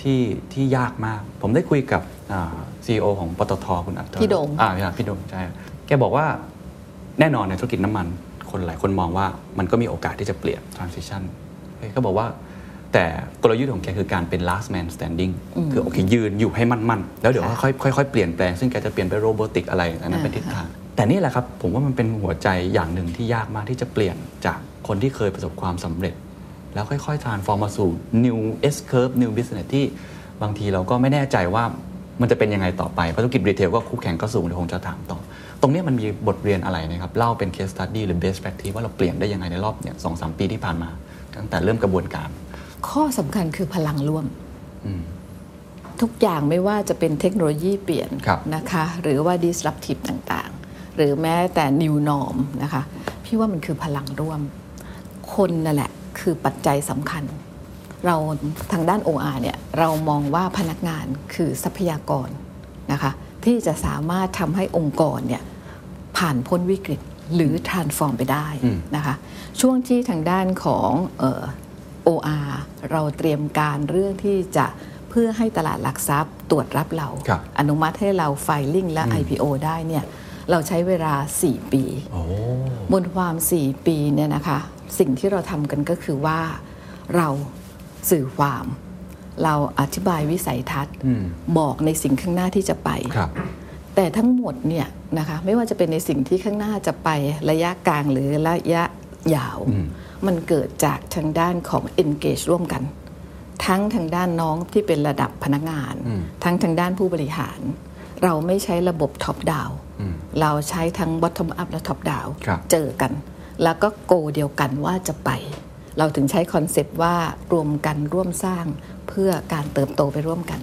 Speaker 3: ที่ที่ยากมาก ผมได้คุยกับอ่า CEO ของปตทคุณอัต
Speaker 4: พี่โด่ง
Speaker 3: อ่าพี่โดงใช่แกบอกว่าแน่นอนในธุรกิจน้ำมัน คนหลายคนมองว่ามันก็มีโอกาสที่จะเปลี่ยน transition เฮ้ยเขาบอกว่า แต่กลยุทธ์ของแกคือการเป็น last man standing คือโอเคยืนอยู่ให้มั่นๆ แล้วเดี๋ยว
Speaker 4: ค่ะ
Speaker 3: ค่อยๆค่อยๆเปลี่ยนแปลง ซึ่งแกจะเปลี่ยนไปโรบอติกอะไรอันนั้นเป็น
Speaker 4: อ่า
Speaker 3: ทิศทางแต่นี่แหละครับผมว่ามันเป็นหัวใจอย่างหนึ่งที่ยากมากที่จะเปลี่ยนจากคนที่เคยประสบความสำเร็จ แล้วค่อยๆ transform มาสู่ new S curve new business ที่บางทีเราก็ไม่แน่ใจว่ามันจะเป็นยังไงต่อไปเพราะธุรกิจรีเทลก็คู่แข่งก็สูงเดี๋ยวคงจะถามต่อ ตรงนี้มันมีบทเรียนอะไรนะครับเล่าเป็น case study หรือ best practice ว่าเราเปลี่ยนได้ยังไงในรอบเนี่ยสองสามปีที่ผ่านมา ตั้งแต่เริ่มกระบวนการ
Speaker 4: ข้อสำคัญคือพลังร่วม
Speaker 3: อืม
Speaker 4: ทุกอย่างไม่ว่าจะเป็นเทคโนโลยีเปลี่ยน
Speaker 3: ครับ
Speaker 4: นะคะ หรือว่า disruptive ต่างๆ หรือแม้แต่ new norm นะคะ พี่ว่ามันคือพลังร่วม คนนั่นแหละคือปัจจัยสำคัญ เราทางด้าน OR เนี่ยเรามองว่าพนักงานคือทรัพยากรนะคะ ที่จะสามารถทำให้องค์กรเนี่ยผ่านพ้นวิกฤตหรือ transform ไปได้นะคะ ช่วงที่ทางด้านของเอ่อ OR เราเตรียมการเรื่องที่จะเพื่อให้ตลาดหลักทรัพย์ตรวจรับเรา
Speaker 3: ครับ
Speaker 4: อนุมัติให้เราไฟลิ่งและ IPO ได้เนี่ยเราใช้เวลา 4 ปี
Speaker 3: โอ้
Speaker 4: บนความ 4 ปีเนี่ยนะคะ สิ่งที่เราทำกันก็คือว่าเราสื่อความ เราอธิบายวิสัยทัศน์
Speaker 3: อืม
Speaker 4: บอกในสิ่งข้างหน้าที่จะไป
Speaker 3: ครับ
Speaker 4: แต่ทั้งหมดเนี่ยนะคะไม่ว่าจะเป็นในสิ่งที่ข้างหน้าจะไประยะกลางหรือระยะยาว
Speaker 3: อื ม
Speaker 4: มันเกิดจากทางด้านของ engage ร่วมกัน ทั้งทางด้านน้องที่เป็นระดับพนักงาน ทั้งทางด้านผู้บริหาร เราไม่ใช้ระบบ top down เราใช้ทั้ง bottom up และ top down
Speaker 3: ครับ
Speaker 4: เจอกัน แล้วก็โกเดียวกันว่าจะไป เราถึงใช้คอนเซปต์ว่ารวมกันร่วมสร้างเพื่อการเติบโตไปร่วมกัน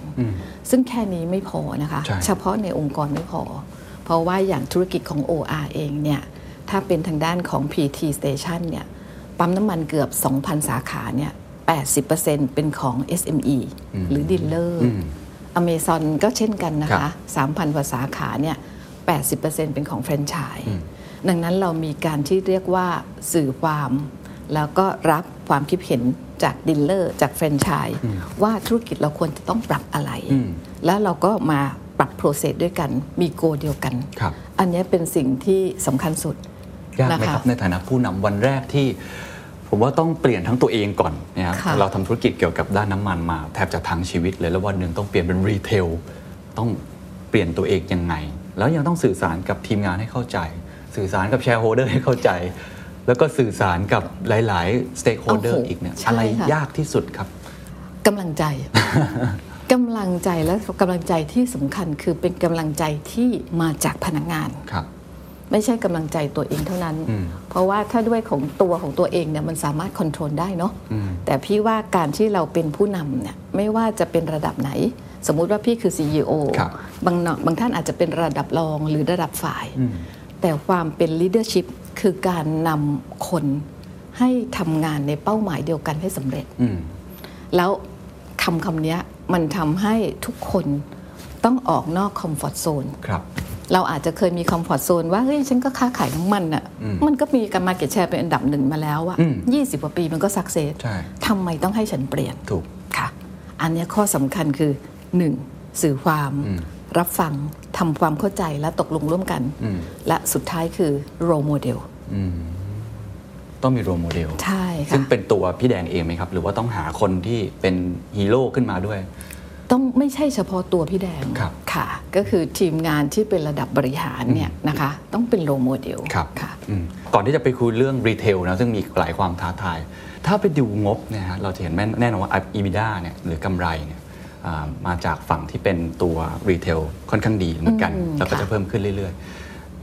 Speaker 4: ซึ่งแค่นี้ไม่พอนะคะ
Speaker 3: ใช่
Speaker 4: เฉพาะในองค์กรไม่พอ เพราะว่าอย่างธุรกิจของ OR เองเนี่ย ถ้าเป็นทางด้านของ PT Station เนี่ย ปั๊มน้ำมันเกือบ 2,000 สาขาเนี่ย80%เป็นของ SME หรือ dealer อเมซอนก็เช่นกันนะ
Speaker 3: คะ
Speaker 4: ครั
Speaker 3: บ
Speaker 4: 3,000กว่าสาขาเนี่ย80%เป็นของแฟรนไชส์ดังนั้นเรามีการที่เรียกว่าสื่อความ แล้วก็รับความคิดเห็นจาก dealer จากแฟรนไชส์ว่าธุรกิจเราควรจะต้องปรับอะไร
Speaker 3: อืม
Speaker 4: แล้วเราก็มาปรับ process ด้วยกันมี goal เดียวกัน
Speaker 3: ครับ
Speaker 4: อันนี้เป็นสิ่งที่สำคัญสุด
Speaker 3: ยากไหม
Speaker 4: นะคะ
Speaker 3: ครับ ในฐานะผู้นำวันแรกที่ ผมว่าต้องเปลี่ยนทั้งตัวเองก่อนนะครับ
Speaker 4: ค่ะ
Speaker 3: เราทำธุรกิจเกี่ยวกับด้านน้ำมันมา แทบจะทั้งชีวิตเลยแล้ววันหนึ่งต้องเปลี่ยนเป็น retail ต้องเปลี่ยนตัวเองยังไง แล้วยังต้องสื่อสารกับทีมงานให้เข้าใจ สื่อสารกับ shareholder ให้เข้าใจ แล้วก็สื่อสารกับหลาย ๆ stakeholder โอ้
Speaker 4: โห
Speaker 3: อีกเนี่ย
Speaker 4: ใช่
Speaker 3: อะไร
Speaker 4: ค่ะ
Speaker 3: ยากที่สุดครับ
Speaker 4: กำลังใจกำลังใจและกำลังใจที่สำคัญคือเป็นกำลังใจที่มาจากพนักงาน
Speaker 3: ครับ
Speaker 4: ไม่ใช่กำลังใจตัวเองเท่านั้น
Speaker 3: อืม
Speaker 4: เพราะว่าถ้าด้วยของตัวของตัวเองเนี่ยมันสามารถค o n t r o l ได้เนาะ
Speaker 3: อืม
Speaker 4: แต่พี่ว่าการที่เราเป็นผู้นำเนี่ยไม่ว่าจะเป็นระดับไหน สมมุติว่าพี่คือ CEO
Speaker 3: ครับ
Speaker 4: บางเนาะบางท่านอาจจะเป็นระดับรองหรือระดับฝ่าย
Speaker 3: อืม
Speaker 4: แต่ความเป็น leadership คือการนำคนให้ทำงานในเป้าหมายเดียวกันให้สำเร็จ
Speaker 3: อืม
Speaker 4: แล้วคำคำนี้มันทำให้ทุกคนต้องออกนอกคอมฟอร์ z โซน
Speaker 3: ครับ
Speaker 4: เราอาจจะเคยมีคอมฟอร์ z โซนว่าเฮ้ยฉันก็ค้าขายน้ำมันอะ
Speaker 3: อืม
Speaker 4: มันก็มีการ market share เป็นอันดับหนึ่งมาแล้วอะ
Speaker 3: อืม
Speaker 4: ยี่สิบกว่าปีมันก็ success
Speaker 3: ใช่
Speaker 4: ทำไมต้องให้ฉันเปลี่ยน
Speaker 3: ถูก
Speaker 4: ค่ะ อันเนี้ยข้อสำคัญคือ 1. สื่อความ
Speaker 3: อืม
Speaker 4: รับฟังทำความเข้าใจและตกลงร่วมกัน
Speaker 3: อืม
Speaker 4: และสุดท้ายคือ role model
Speaker 3: อืมต้องมี role model
Speaker 4: ใช่ค่ะ
Speaker 3: ซึ่งเป็นตัวพี่แดงเองไหมครับ หรือว่าต้องหาคนที่เป็นฮีโร่ขึ้นมาด้วย
Speaker 4: ต้องไม่ใช่เฉพาะตัวพี่แดง
Speaker 3: ครับ
Speaker 4: ค่ะ ก็คือทีมงานที่เป็นระดับบริหารเนี่ยนะคะต้องเป็น role model
Speaker 3: ครับ
Speaker 4: ค่ะ
Speaker 3: อืมก่อนที่จะไปคุยเรื่อง retail นะซึ่งมีหลายความท้าทาย ถ้าไปดูงบเนี่ยฮะเราจะเห็นแม่แน่นอนว่า EBITDA เนี่ยหรือกำไรเนี่ยอ่ามาจากฝั่งที่เป็นตัว retail ค่อนข้างดีเหมือนกัน
Speaker 4: อืม
Speaker 3: แล้วก็
Speaker 4: ค่ะ
Speaker 3: จะเพิ่มขึ้นเรื่อยๆ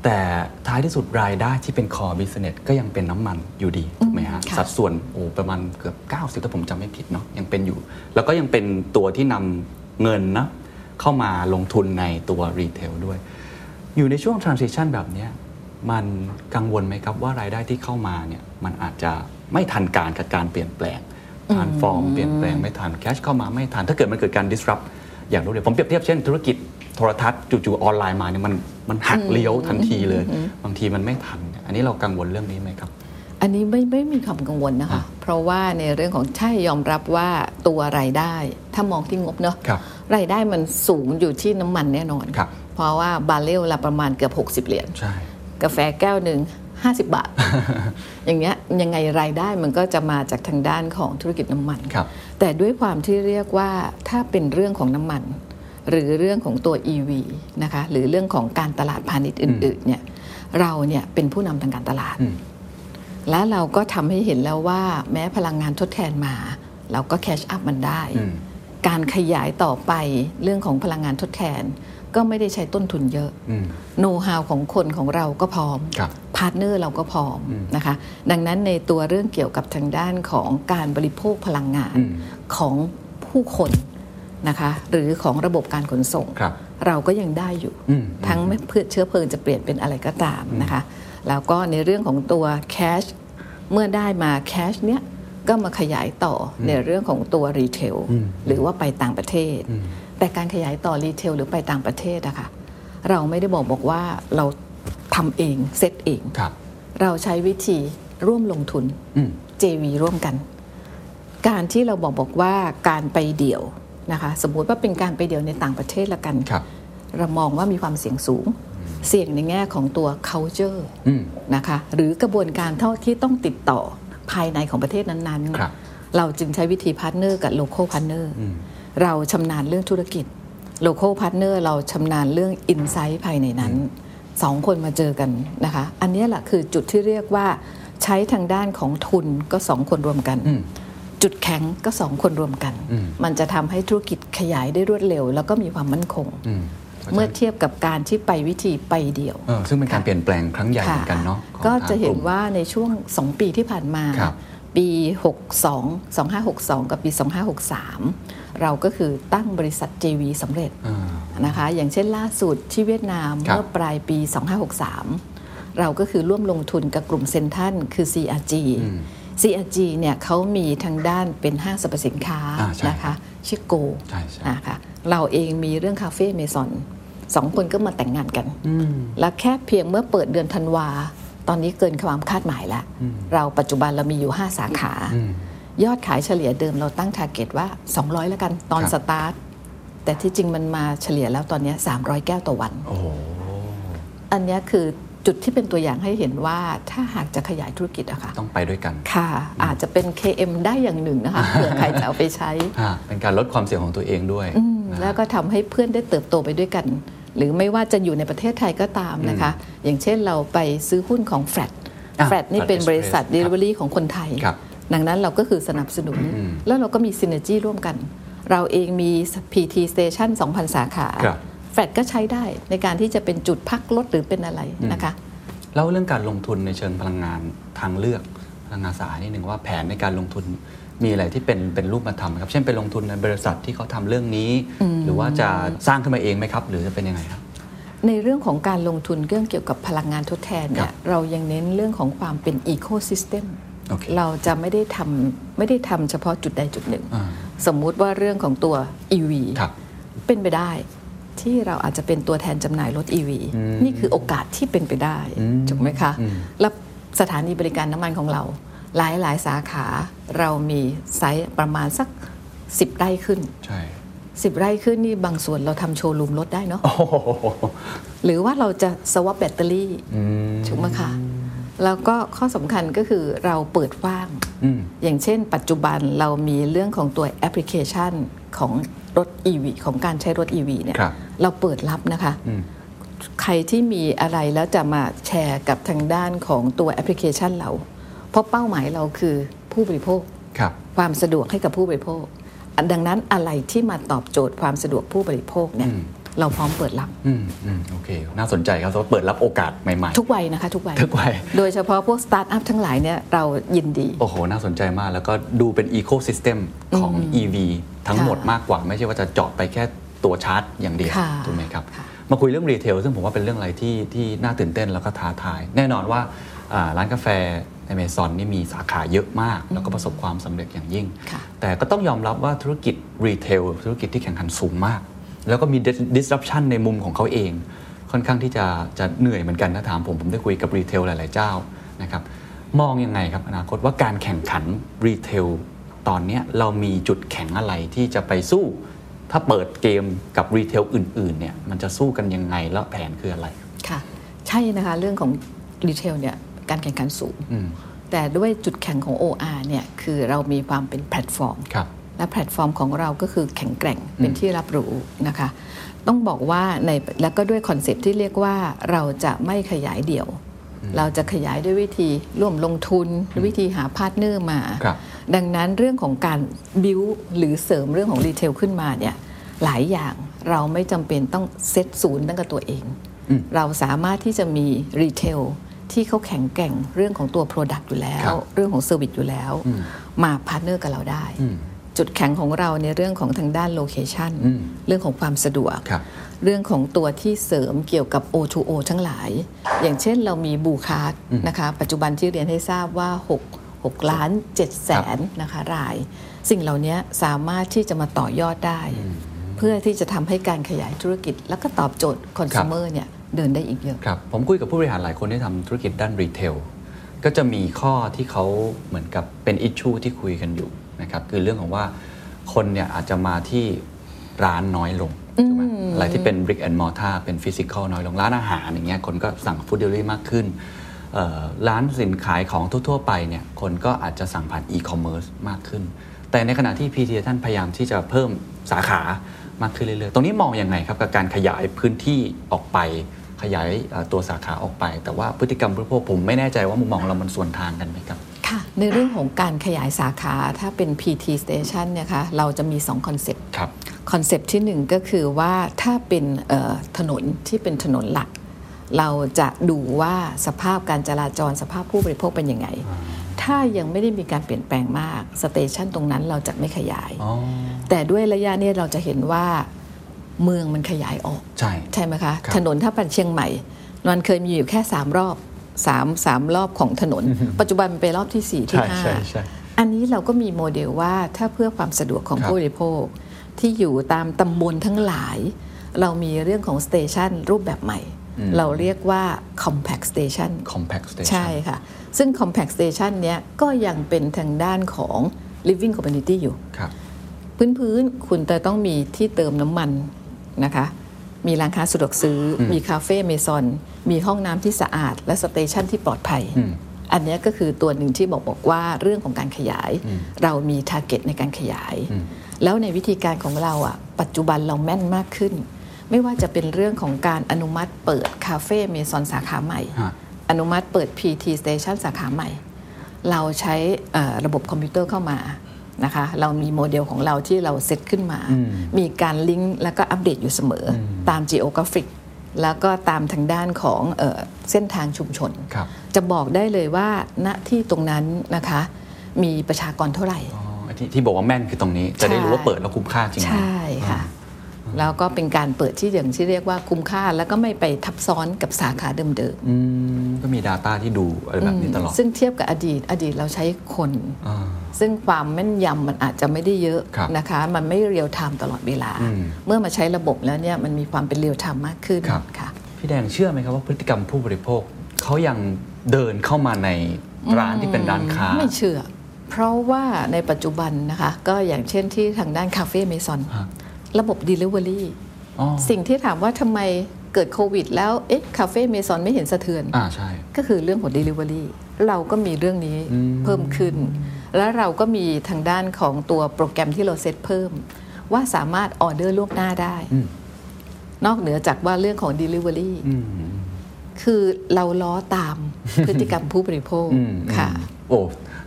Speaker 3: แต่ท้ายที่สุดรายได้ที่เป็น core business ก็ยังเป็นน้ำมันอยู่ดีถูกไหมฮะ
Speaker 4: ค่ะ
Speaker 3: สัดส่วนโอ้ประมาณเกือบ 90 ถ้าผมจำไม่ผิดเนาะยังเป็นอยู่ แล้วก็ยังเป็นตัวที่นำเงินนะเข้ามาลงทุนในตัวรีเทลด้วย อยู่ในช่วง transition แบบเนี้ยมันกังวลไหมครับว่ารายได้ที่เข้ามาเนี่ยมันอาจจะไม่ทันการกับการเปลี่ยนแปลงทานฟอร์มเปลี่ยนแปลงไม่ทันแคชเข้ามาไม่ทัน ถ้าเกิดมันเกิดการ disrupt อย่างรวดเร็วผมเปรียบเทียบเช่นธุรกิจ โทรทัศน์จู่ๆออนไลน์มาเนี่ยมันมันหักเลี้ยวทันทีเลย บางทีมันไม่ทันเนี่ยอันนี้เรากังวลเรื่องนี้ไหมครับ
Speaker 4: อันนี้ไม่ไม่มีความกังวลนะคะ
Speaker 3: อะ
Speaker 4: เพราะว่าในเรื่องของใช่ยอมรับว่าตัวรายได้ ถ้ามองที่งบเนาะ
Speaker 3: ครับ
Speaker 4: รายได้มันสูงอยู่ที่น้ำมันแน่นอน
Speaker 3: ครับ
Speaker 4: เพราะว่าบาร์เรลละประมาณเกือบ 60 เหรียญ
Speaker 3: ใช่
Speaker 4: กาแฟแก้วหนึ่ง50 บาท อย่างเงี้ยยังไงรายได้มันก็จะมาจากทางด้านของธุรกิจน้ำมัน
Speaker 3: ครับ
Speaker 4: แต่ด้วยความที่เรียกว่าถ้าเป็นเรื่องของน้ำมัน หรือเรื่องของตัว EV นะคะหรือเรื่องของการตลาดพาณิชย์อื่นๆเนี่ยเราเนี่ยเป็นผู้นำทางการตลาด
Speaker 3: อืม
Speaker 4: และเราก็ทำให้เห็นแล้วว่า แม้พลังงานทดแทนมา เราก็ catch up มันได้
Speaker 3: อืม
Speaker 4: การขยายต่อไปเรื่องของพลังงานทดแทน ก็ไม่ได้ใช้ต้นทุนเยอะ
Speaker 3: อืม
Speaker 4: โน้ตฮาวของคนของเราก็พร้อม
Speaker 3: ครับ
Speaker 4: partner เราก็พร้อมนะคะ ดังนั้นในตัวเรื่องเกี่ยวกับทางด้านของการบริโภคพลังงาน
Speaker 3: อืม
Speaker 4: ของผู้คน นะคะหรือของระบบการขนส่ง
Speaker 3: ครับ
Speaker 4: เราก็ยังได้อยู่
Speaker 3: อืม
Speaker 4: ทั้งไม่เพื่อเชื้อเพลิงจะเปลี่ยนเป็นอะไรก็ตามนะคะแล้วก็ในเรื่องของตัวแคชเมื่อได้มาแคชเนี้ยก็มาขยายต่ออในเรื่องของตัวรีเทลหรือว่าไปต่างประเทศ แต่การขยายต่อรีเทลหรือไปต่างประเทศอะค่ะเราไม่ได้บอกบอกว่าเราทำเองเซตเอง
Speaker 3: ครับ
Speaker 4: เราใช้วิธีร่วมลงทุน
Speaker 3: อืม
Speaker 4: JV ร่วมกัน การที่เราบอกบอกว่าการไปเดี่ยว นะคะสมมุติว่าเป็นการไปเดี่ยวในต่างประเทศละกัน
Speaker 3: ครับ
Speaker 4: เรามองว่ามีความเสี่ยงสูง เสี่ยงในแง่ของตัว culture
Speaker 3: อืม
Speaker 4: นะคะหรือกระบวนการเท่าที่ต้องติดต่อภายในของประเทศนั้น
Speaker 3: ครับ
Speaker 4: ๆเราจึงใช้วิธี partner กับ local partner เราชำนาญเรื่องธุรกิจ local partner เราชำนาญเรื่อง insight ภายในนั้นสองคนมาเจอกันนะคะ อันเนี้ยแหละคือจุดที่เรียกว่าใช้ทางด้านของทุนก็สองคนรวมกัน
Speaker 3: อืม
Speaker 4: จุดแข็งก็สองคนรวมกัน
Speaker 3: อืม
Speaker 4: มันจะทำให้ธุรกิจขยายได้รวดเร็ว แล้วก็มีความมั่นคง
Speaker 3: อืม
Speaker 4: เมื่อเทียบกับการที่ไปวิธีไปเดี่ยว
Speaker 3: เออซึ่งเป็นการเปลี่ยนแปลงครั้งใหญ่เหมือนกันเนาะของ
Speaker 4: ก็จะเห็น
Speaker 3: ทงกลุ่ม
Speaker 4: ว่าในช่วง 2 ปีที่ผ่านมา
Speaker 3: ครับ
Speaker 4: ปี 62 2562 กับปี 2563 เราก็คือตั้งบริษัท JV สำเร็จ
Speaker 3: อ่า
Speaker 4: นะคะอย่างเช่นล่าสุดที่เวียดนาม
Speaker 3: ครับ
Speaker 4: เมื่อปลายปี 2563 เราก็คือร่วมลงทุนกับกลุ่มเซนทันคือ CRG CRG เนี่ยเขามีทางด้านเป็นห้างสรรพสินค้า
Speaker 3: อ่าใช่
Speaker 4: นะคะชื่อโก
Speaker 3: ใช่ใช่
Speaker 4: นะคะเราเองมีเรื่องคาเฟ่เมซอนสองคนก็มาแต่งงานกัน และแค่เพียงเมื่อเปิดเดือนธันวา ตอนนี้เกินความคาดหมายแล้ว เราปัจจุบันเรามีอยู่ 5 สาขา ยอดขายเฉลี่ยเดิมเราตั้งทาร์เก็ตว่า 200 แล้วกันตอน
Speaker 3: ครับ
Speaker 4: สตาร์ท แต่ที่จริงมันมาเฉลี่ยแล้วตอนนี้ 300 แก้วต่อวัน
Speaker 3: โอ้โห
Speaker 4: อันเนี้ยคือ จุดที่เป็นตัวอย่างให้เห็นว่าถ้าหากจะขยายธุรกิจอะค่ะ
Speaker 3: ต้องไปด้วยกัน
Speaker 4: ค่ะ อาจจะเป็น KM ได้อย่างหนึ่งนะคะเผื่อใครจะเอาไปใช้
Speaker 3: ฮะเป็นการลดความเสี่ยงของตัวเองด้วย
Speaker 4: อืม
Speaker 3: นะฮะ
Speaker 4: แล้วก็ทำให้เพื่อนได้เติบโตไปด้วยกัน หรือไม่ว่าจะอยู่ในประเทศไทยก็ตามนะคะ อย่างเช่นเราไปซื้อหุ้นของแฟลต
Speaker 3: อะ
Speaker 4: แฟลตนี่เป็น
Speaker 3: Flat
Speaker 4: บริษัท
Speaker 3: Express ครับ
Speaker 4: Delivery ของคนไทย
Speaker 3: ครับ
Speaker 4: ดังนั้นเราก็คือสนับสนุน
Speaker 3: อืม
Speaker 4: แล้วเราก็มี Synergy ร่วมกัน เราเองมี PTT Station 2,000 สาขา
Speaker 3: ครับ
Speaker 4: แฟลตก็ใช้ได้ในการที่จะเป็นจุดพักรถหรือเป็นอะไรนะคะ
Speaker 3: เล่าเรื่องการลงทุนในเชิงพลังงานทางเลือกพลังงานสะอาดนิดหนึ่งว่าแผนในการลงทุนมีอะไรที่เป็นเป็นรูปธรรมครับ เช่นไปลงทุนในบริษัทที่เขาทำเรื่องนี้ หรือว่าจะสร้างขึ้นมาเองไหมครับ หรือจะเป็นยังไงครับ
Speaker 4: ในเรื่องของการลงทุนเรื่องเกี่ยวกับพลังงานทดแทนเนี่
Speaker 3: ครั
Speaker 4: ย
Speaker 3: บ
Speaker 4: เรายังเน้นเรื่องของความเป็นอีโค y ิสเต็ม
Speaker 3: โอเค
Speaker 4: เราจะไม่ได้ทำไม่ได้ทำเฉพาะจุดใดจุดหนึ่ง
Speaker 3: อ่า
Speaker 4: สมมุติว่าเรื่องของตัว EV
Speaker 3: ครับ
Speaker 4: เป็นไปได้ ที่เราอาจจะเป็นตัวแทนจำหน่ายรถ EV
Speaker 3: อืม
Speaker 4: นี่คือโอกาสที่เป็นไปได้
Speaker 3: อืม
Speaker 4: ถูกไหมคะ
Speaker 3: อืม
Speaker 4: แล้วสถานีบริการน้ำมันของเรา หลายหลายๆสาขาเรามีไซส์ประมาณสัก 10 ไร่ขึ้น
Speaker 3: ใช่
Speaker 4: 10ไร่ขึ้นนี่บางส่วนเราทำโชว์รูมรถได้เนาะ
Speaker 3: โอ้โห
Speaker 4: หรือว่าเราจะ swap แบตเตอรี่
Speaker 3: อืม
Speaker 4: ถูกไหมคะแล้วก็ข้อสำคัญก็คือเราเปิดกว้าง
Speaker 3: อืม
Speaker 4: อย่างเช่น ปัจจุบันเรามีเรื่องของตัวแอปพลิเคชันของ รถ EV ของการใช้รถ EV เนี่ย
Speaker 3: ครับ
Speaker 4: เราเปิดรับนะคะ
Speaker 3: อืม
Speaker 4: ใครที่มีอะไรแล้วจะมาแชร์กับทางด้านของตัวแอปพลิเคชันเรา เพราะเป้าหมายเราคือผู้บริโภค
Speaker 3: ครับ
Speaker 4: ความสะดวกให้กับผู้บริโภคอันดังนั้นอะไรที่มาตอบโจทย์ความสะดวกผู้บริโภคเนี่ย
Speaker 3: อืม
Speaker 4: เราพร้อมเปิดรับ
Speaker 3: อืมอืมโอเค น่าสนใจครับเพราะเปิดรับโอกาสใหม่
Speaker 4: ทุกวัยนะคะทุกวัย
Speaker 3: ๆทุกวัย
Speaker 4: โดยเฉพาะพวกสตาร์ทอัพทั้งหลายเนี่ยเรายินดี
Speaker 3: โอ้โห น่าสนใจมากแล้วก็ดูเป็นอีโค y ิสเต็มของ EV ทั้งหมด
Speaker 4: ค่ะ
Speaker 3: มากกว่าไม่ใช่ว่าจะเจาะไปแค่ตัวชาร์จอย่างเดียว
Speaker 4: ค่ะ
Speaker 3: ถูกไหมครับ
Speaker 4: ค่ะ
Speaker 3: มาคุยเรื่อง retail ซึ่งผมว่าเป็นเรื่องอะไรที่ที่น่าตื่นเต้นแล้วก็ท้าทาย แน่นอนว่าอ่าร้านกาแฟ Amazon นี่มีสาขาเยอะมาก แล้วก็ประสบความสำเร็จอย่างยิ่ง
Speaker 4: ค่ะ
Speaker 3: แต่ก็ต้องยอมรับว่าธุรกิจ retail ธุรกิจที่แข่งขันสูงมาก แล้วก็มี disruption ในมุมของเขาเอง ค่อนข้างที่จะจะเหนื่อยเหมือนกันถ้าถามผมผมได้คุยกับ retail หลาย ๆ เจ้านะครับมองยังไงครับอนาคตว่าการแข่งขัน retail ตอนเนี้ยเรามีจุดแข็งอะไรที่จะไปสู้ ถ้าเปิดเกมกับ retail อื่นๆเนี่ยมันจะสู้กันยังไงแล้วแผนคืออะไร
Speaker 4: ค่ะ ใช่นะคะเรื่องของ retail เนี่ยการแข่งขันสูง
Speaker 3: อืม
Speaker 4: แต่ด้วยจุดแข็งของ OR เนี่ยคือเรามีความเป็นแพลตฟอร์ม
Speaker 3: ครับ
Speaker 4: และแพลตฟอร์มของเราก็คือแข็งแกร่งเป็นที่รับรู้นะคะ ต้องบอกว่าในแล้วก็ด้วยคอนเซปต์ที่เรียกว่าเราจะไม่ขยายเดี่ยว เราจะขยายด้วยวิธีร่วมลงทุนวิธีหา partner มา
Speaker 3: ครับ
Speaker 4: ดังนั้นเรื่องของการบิวหรือเสริมเรื่องของ retail ขึ้นมาเนี่ยหลายอย่างเราไม่จำเป็นต้องเซตศูนย์ตั้งกับตัวเอง เราสามารถที่จะมี retail ที่เขาแข็งแกร่งเรื่องของตัว Product อยู่แล้ว
Speaker 3: ครับ
Speaker 4: เรื่องของ service อยู่แล้ว มา partner กับเราได้ จุดแข็งของเราในเรื่องของทางด้าน location
Speaker 3: อืม
Speaker 4: เรื่องของความสะดวก
Speaker 3: ครับ
Speaker 4: เรื่องของตัวที่เสริมเกี่ยวกับ O2O ทั้งหลาย อย่างเช่นเรามี Blue Card นะคะ ปัจจุบันที่เรียนให้ทราบว่า 6 6 ล้าน7แสนนะคะราย สิ่งเหล่านี้สามารถที่จะมาต่อยอดได้ เพื่อที่จะทำให้การขยายธุรกิจ แล้วก็ตอบโจทย์คอน sumer เนี่ยเดินได้อีกเยอะ
Speaker 3: ครับผมคุยกับผู้บริหารหลายคนที่ทำธุรกิจด้านรีเทลก็จะมีข้อที่เขาเหมือนกับเป็นอิชชูที่คุยกันอยู่นะครับคือเรื่องของว่าคนเนี่ยอาจจะมาที่ร้านน้อยลงถูกไหมอะไรที่เป็น brick and mortar เป็น physical น้อยลงร้านอาหารอย่างเงี้ยคนก็สั่ง food delivery มากขึ้นเอ่อ ร้านสินขายของทั่ว ๆ ไปเนี่ยคนก็อาจจะสั่งผ่าน e-commerce มากขึ้น แต่ในขณะที่ PT ท่านพยายามที่จะเพิ่มสาขามากขึ้นเรื่อยๆ ตรงนี้มองยังไงครับกับการขยายพื้นที่ออกไป ขยายเอ่อตัวสาขาออกไป แต่ว่าพฤติกรรมผู้บริโภคผมไม่แน่ใจว่ามุมมองเรามันส่วนทางกันไหมครับ
Speaker 4: ค่ะในเรื่องของการขยายสาขาถ้าเป็น PT station เนี่ยคะเราจะมี 2 คอนเซปต์
Speaker 3: ครับ
Speaker 4: คอนเซปต์ที่หนึ่งก็คือว่าถ้าเป็นเอ่อถนนที่เป็นถนนหลัก เราจะดูว่าสภาพการจราจรสภาพผู้บริโภคเป็นยังไง ถ้ายังไม่ได้มีการเปลี่ยนแปลงมากสเตชันตรงนั้นเราจะไม่ขยาย
Speaker 3: อ๋อ
Speaker 4: แต่ด้วยระยะเนี้เราจะเห็นว่าเมืองมันขยายออก
Speaker 3: ใช่
Speaker 4: ใช่ไหมคะ
Speaker 3: ครับ
Speaker 4: ถนนถ้าเป็นเชียงใหม่ มันเคยมีอยู่แค่3รอบ3 3รอบของถนน ปัจจุบันมันไปรอบที่4ที่
Speaker 3: ใช่ใช่ใช่
Speaker 4: 5อันนี้เราก็มีโมเดลว่าถ้าเพื่อความสะดวกของ
Speaker 3: ครับ
Speaker 4: ผู้บริโภค ที่อยู่ตามตำบลทั้งหลาย เรามีเรื่องของ station รูปแบบใหม่ เราเรียกว่า compact station
Speaker 3: compact station
Speaker 4: ใช่ค่ะ ซึ่ง compact station เนี้ยก็ยังเป็นทางด้านของ living community อยู่
Speaker 3: ครับ
Speaker 4: พื้นพื้นๆคุณจะต้องมีที่เติมน้ำมันนะคะ มีร้านค้าสะดวกซื้ออมี Café Amazon มีห้องน้ำที่สะอาด และ station ที่ปลอดภัย อันเนี้ยก็คือตัวหนึ่งที่บอกบอกว่าเรื่องของการขยาย เรามี target ในการขยาย แล้วในวิธีการของเราอะปัจจุบันเราแม่นมากขึ้น ไม่ว่าจะเป็นเรื่องของการอนุมัติเปิด Café Amazon สาขาใหม่
Speaker 3: ฮะ
Speaker 4: อนุมัติเปิด PTT Station สาขาใหม่ เราใช้เอ่อระบบคอมพิวเตอร์เข้ามานะคะเรามีโมเดลของเราที่เราเซตขึ้นมา มีการลิงก์แล้วก็อัปเดตอยู่เสมออตาม Geographic แล้วก็ตามทางด้านของเออเส้นทางชุมชน
Speaker 3: ครับ
Speaker 4: จะบอกได้เลยว่าณที่ตรงนั้นนะคะมีประชากรเท่าไหร่
Speaker 3: อ๋อที่ที่บอกว่าแม่นคือตรงนี้ จะได้รู้ว่าเปิดแล้วคุ้มค่าจริงไหม
Speaker 4: ใช่ค่ะ แล้วก็เป็นการเปิดที่อย่างที่เรียกว่าคุ้มค่า แล้วก็ไม่ไปทับซ้อนกับสาขาเดิม
Speaker 3: อืมก็มี Data ที่ดูอะไรแบบนี้ตลอด
Speaker 4: ๆซึ่งเทียบกับอดีตอดีตเราใช้คน
Speaker 3: อ่า
Speaker 4: ซึ่งความแม่นยำมันอาจจะไม่ได้เยอะ
Speaker 3: ครับ
Speaker 4: นะคะ มันไม่ real-time ตลอดเวลา
Speaker 3: อืม
Speaker 4: เมื่อมาใช้ระบบแล้วเนี่ยมันมีความเป็น real-time มากขึ้น
Speaker 3: ครับ
Speaker 4: ค่ะ
Speaker 3: พี่แดงเชื่อไหมครับว่าพฤติกรรมผู้บริโภคเขายังเดินเข้ามาในร้านที่เป็นร้านค้า
Speaker 4: ไม่เชื่อ เพราะว่าในปัจจุบันนะคะ ก็อย่างเช่นที่ทางด้านคาเฟ่เมซอน
Speaker 3: ฮะ
Speaker 4: ระบบ Delivery
Speaker 3: อ๋อ
Speaker 4: สิ่งที่ถามว่าทำไมเกิดโควิด แล้วเอ๊ะคาเฟ่เมซอนไม่เห็นสะเทือน
Speaker 3: อ่าใช่
Speaker 4: ก็คือเรื่องของ Delivery เราก็มีเรื่องนี้
Speaker 3: อืม
Speaker 4: เพิ่มขึ้น แล้วเราก็มีทางด้านของตัวโปรแกรมที่เราเซตเพิ่ม ว่าสามารถออเดอร์ล่วงหน้าได้
Speaker 3: อืม
Speaker 4: นอกเหนือจากว่าเรื่องของ Delivery
Speaker 3: อืม
Speaker 4: คือเราล้อตามพฤติกรรมผู้บริโภค
Speaker 3: อืม
Speaker 4: ค่ะ
Speaker 3: โอ้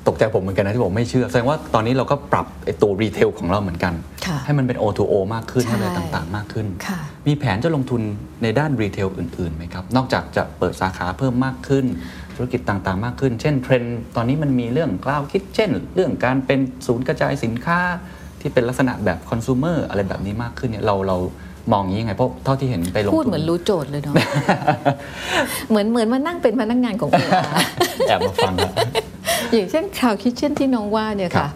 Speaker 3: ตกใจผมเหมือนกันนะที่ผมไม่เชื่อ แสดงว่าตอนนี้เราก็ปรับไอ้ตัว retail ของเราเหมือนกัน
Speaker 4: ค่ะ
Speaker 3: ให้มันเป็น O2O มากขึ้น
Speaker 4: ใช่
Speaker 3: ให้อะไรต่างๆ มากขึ้น
Speaker 4: ค่ะ
Speaker 3: มีแผนจะลงทุนในด้าน retail อื่นๆไหมครับ นอกจากจะเปิดสาขาเพิ่มมากขึ้น ธุรกิจต่างๆ มากขึ้น เช่นเทรนด์ตอนนี้มันมีเรื่อง cloud kitchen เรื่องการเป็นศูนย์กระจายสินค้าที่เป็นลักษณะแบบคอน sumer อะไรแบบนี้มากขึ้นเนี่ยเราเรามอ งอย่างนี้ยังไงเพราะเท่าที่เห็นไปลงทุน
Speaker 4: พูดเหมือนรู้โจทย์เลยเนาะเหมือนเหมือนมานั่งเป็นพนักงานของ OR
Speaker 3: แอบมาฟังครับ
Speaker 4: อย่างเช่นคราวคิ t เช่นที่น้องว่าเนี่ย
Speaker 3: ครั
Speaker 4: ค่ะ
Speaker 3: บ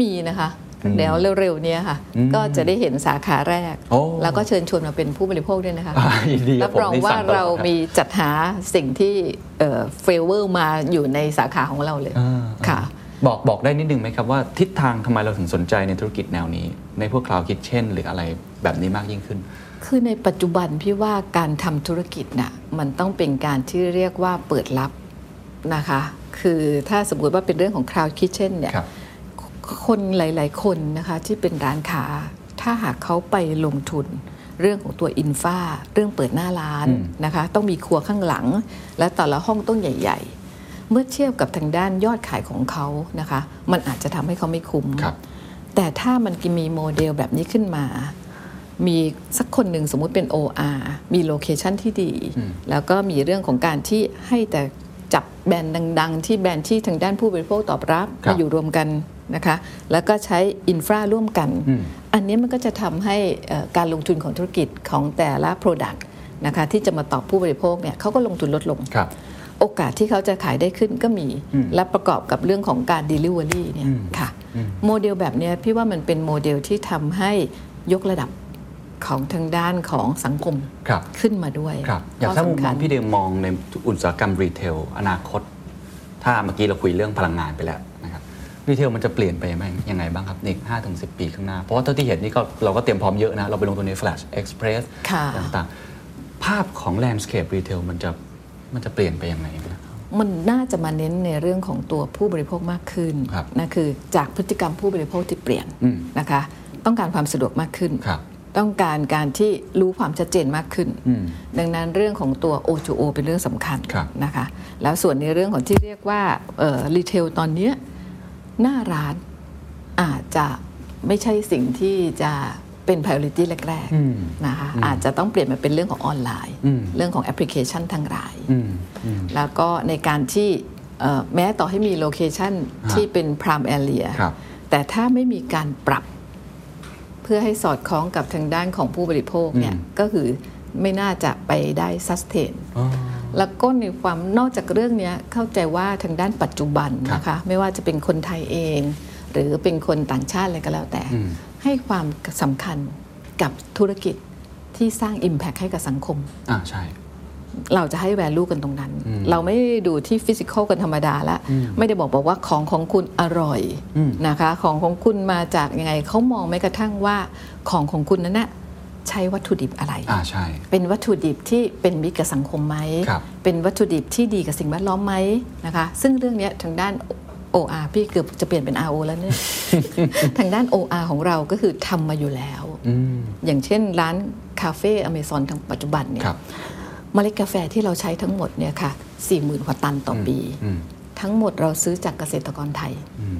Speaker 4: มีนะคะ
Speaker 3: อืม
Speaker 4: เดี๋ยวเร็วๆเนี้ยค่ะ
Speaker 3: อืม
Speaker 4: ก็จะได้เห็นสาขาแรก
Speaker 3: โอ้
Speaker 4: แล้วก็เชิญชวนมาเป็นผู้บริโภคด้วยนะคะ
Speaker 3: อ่ายินดีครั
Speaker 4: รั
Speaker 3: บบผม
Speaker 4: รอง
Speaker 3: นี่
Speaker 4: ว่า
Speaker 3: สั่งตลอด
Speaker 4: เรา
Speaker 3: ครับ
Speaker 4: มีจัดหาสิ่งที่เฟเวอร์มาอยู่ในสาขาของเราเลย
Speaker 3: อ่า
Speaker 4: ค่ะ
Speaker 3: บอกบอกได้นิดนึงไหมครับว่าทิศทางทำไมเราถึงสนใจในธุรกิจแนวนี้ ในพวก cloud kitchen หรืออะไรแบบนี้มากยิ่งขึ้น
Speaker 4: คือในปัจจุบันพี่ว่าการทำธุรกิจน่ะมันต้องเป็นการที่เรียกว่าเปิดรับนะคะ คือถ้าสมมติว่าเป็นเรื่องของ Cloud Kitchen เนี่ย
Speaker 3: ครับ
Speaker 4: คนหลาย ๆ คนนะคะที่เป็นร้านค้า ถ้าหากเขาไปลงทุนเรื่องของตัว infraเรื่องเปิดหน้าร้าน
Speaker 3: อืม
Speaker 4: นะคะ ต้องมีครัวข้างหลัง และแต่ละห้องต้องใหญ่ ๆ เมื่อเทียบกับทางด้านยอดขายของเขานะคะ มันอาจจะทำให้เขาไม่คุ้ม
Speaker 3: ครับ
Speaker 4: แต่ถ้ามันมีโมเดลแบบนี้ขึ้นมา มีสักคนหนึ่งสมมุติเป็น OR มีโลเคชันที่ดี
Speaker 3: อืม
Speaker 4: แล้วก็มีเรื่องของการที่ให้แต่จับแบรนด์ดัง ๆ ที่แบรนด์ที่ทางด้านผู้บริโภคตอบรับ
Speaker 3: ครับ
Speaker 4: มาอยู่รวมกันนะคะ แล้วก็ใช้อินฟราร่วมกัน
Speaker 3: อืม
Speaker 4: อันนี้มันก็จะทำให้เอ่อการลงทุนของธุรกิจของแต่ละ Product นะคะที่จะมาตอบผู้บริโภคเนี่ยเขาก็ลงทุนลดลง
Speaker 3: ครับ
Speaker 4: โอกาสที่เขาจะขายได้ขึ้นก็มี
Speaker 3: อืม
Speaker 4: และประกอบกับเรื่องของการ Delivery เนี่ย
Speaker 3: อืม
Speaker 4: ค่ะ
Speaker 3: อืม
Speaker 4: โมเดลแบบเนี้ยพี่ว่ามันเป็นโมเดลที่ทำให้ยกระดับของทางด้านของสังคม
Speaker 3: ครับ
Speaker 4: ขึ้นมาด้วย
Speaker 3: ครับอยากถ้ามุม
Speaker 4: ข้
Speaker 3: ม
Speaker 4: สำ
Speaker 3: อง
Speaker 4: คัญ
Speaker 3: พี่เดมมองในอุตสาหกรรม retail อนาคต ถ้าเมื่อกี้เราคุยเรื่องพลังงานไปแล้วนะครับรีเทลมันจะเปลี่ยนไปยังไงยังไงบ้างครับในห้าถึงสิปีข้างหน้า เพราะว่าเท่าที่เห็นนี่ก็เราก็เตรียมพร้อมเยอะนะ เราไปลงทุนใน Flash Express
Speaker 4: ค่ะ
Speaker 3: ต่างๆ ภาพของ landscape retail มันจะ มันจะเปลี่ยนไปยังไงไหม
Speaker 4: มันน่าจะมาเน้นในเรื่องของตัวผู้บริโภคมากขึ้น
Speaker 3: ครับ
Speaker 4: นะคือจากพฤติกรรมผู้บริโภคที่เปลี่ยน
Speaker 3: อืม
Speaker 4: นะคะ ต้องการความสะดวกมากขึ้น
Speaker 3: ครับ
Speaker 4: ต้องการการที่รู้ความชัดเจนมากขึ้น
Speaker 3: อืม
Speaker 4: ดังนั้นเรื่องของตัว O2O เป็นเรื่องสำคัญ
Speaker 3: ครับ
Speaker 4: นะคะ แล้วส่วนในเรื่องของที่เรียกว่า retail ตอนเนี้ยหน้าร้านอาจจะไม่ใช่สิ่งที่จะ เป็น priority แรก
Speaker 3: อืม
Speaker 4: ๆนะคะอาจจะต้องเปลี่ยนมาเป็นเรื่องของออนไลน์
Speaker 3: อืม
Speaker 4: เรื่องของแอปพลิเคชันทางไลน์
Speaker 3: อืมอืม
Speaker 4: แล้วก็ในการที่เอ่อแม้ต่อให้มี location
Speaker 3: ฮะ
Speaker 4: ที่เป็น prime area
Speaker 3: ครับ
Speaker 4: แต่ถ้าไม่มีการปรับ เพื่อให้สอดคล้องกับทางด้านของผู้บริโภคเนี่ย
Speaker 3: อืม
Speaker 4: ก็คือไม่น่าจะไปได้ sustain
Speaker 3: อ๋อ
Speaker 4: แล้วก็ในความนอกจากเรื่องเนี้ยเข้าใจว่าทางด้านปัจจุบัน
Speaker 3: ครับ
Speaker 4: นะคะ ไม่ว่าจะเป็นคนไทยเอง หรือเป็นคนต่างชาติอะไรก็แล้วแต่
Speaker 3: อืม
Speaker 4: ให้ความสำคัญกับธุรกิจที่สร้าง Impact ให้กับสังคม
Speaker 3: อ่าใช่
Speaker 4: เราจะให้ value กันตรงนั้น
Speaker 3: อืม
Speaker 4: เราไม่ได้ดูที่ฟิสิกอลกันธรรมดาละ
Speaker 3: อืม
Speaker 4: ไม่ได้บอกบอกว่าของของคุณอร่อย
Speaker 3: อืม
Speaker 4: นะคะ ของของคุณมาจากยังไงเขามองแม้กระทั่งว่าของของคุณนั้นนะใช้วัตถุดิบอะไร
Speaker 3: อ่าใช่
Speaker 4: เป็นวัตถุดิบที่เป็นมิตรกับสังคมไหม
Speaker 3: ครับ
Speaker 4: เป็นวัตถุดิบที่ดีกับสิ่งแวดล้อมไหมนะคะ ซึ่งเรื่องเนี้ยทางด้าน OR พี่เกือบจะเปลี่ยนเป็น RO แล้วเนี่ย ทางด้าน OR ของเราก็คือทำมาอยู่แล้ว
Speaker 3: อืม
Speaker 4: อย่างเช่นร้านคาเฟ่อเมซอนทางปัจจุบันเนี่ย
Speaker 3: ครับ
Speaker 4: เมล็ดกาแฟที่เราใช้ทั้งหมดเนี่ยค่ะ40,000กว่าตันต่ออ
Speaker 3: ม
Speaker 4: ปี
Speaker 3: อืม
Speaker 4: ทั้งหมดเราซื้อจากเกษตรกรไทย
Speaker 3: อืม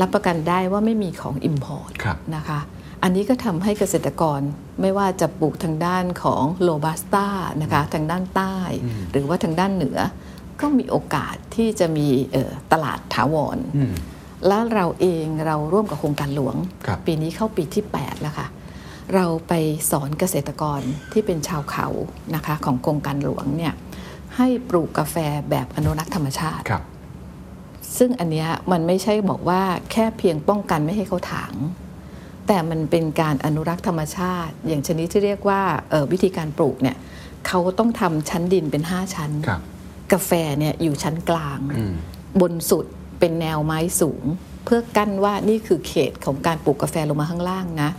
Speaker 4: รับประกันได้ว่าไม่มีของ Import
Speaker 3: ครับ
Speaker 4: นะคะ อันนี้ก็ทำให้เกษตรกรไม่ว่าจะปลูกทางด้านของโลบัสต้านะคะ ทางด้านใต้ หรือว่าทางด้านเหนือ ก็มีโอกาสที่จะมีเอ่อตลาดถาวร
Speaker 3: อืม
Speaker 4: แล้วเราเองเราร่วมกับโครงการหลวง
Speaker 3: ครับ
Speaker 4: ปีนี้เข้าปีที่ 8 แล้วค่ะ เราไปสอนเกษตรกรที่เป็นชาวเขานะคะของโครงการหลวงเนี่ยให้ปลูกกาแฟแบบอนุรักษ์ธรรมชาติ
Speaker 3: ครับ
Speaker 4: ซึ่งอันเนี้ยมันไม่ใช่บอกว่าแค่เพียงป้องกันไม่ให้เขาถาง แต่มันเป็นการอนุรักษ์ธรรมชาติ อย่างชนิดที่เรียกว่าเอ่อวิธีการปลูกเนี่ยเขาต้องทำชั้นดินเป็น 5 ชั้น
Speaker 3: ครับ
Speaker 4: กาแฟเนี่ยอยู่ชั้นกลาง
Speaker 3: อืม
Speaker 4: บนสุดเป็นแนวไม้สูง เพื่อกั้นว่านี่คือเขตของการปลูกกาแฟลงมาข้างล่างนะ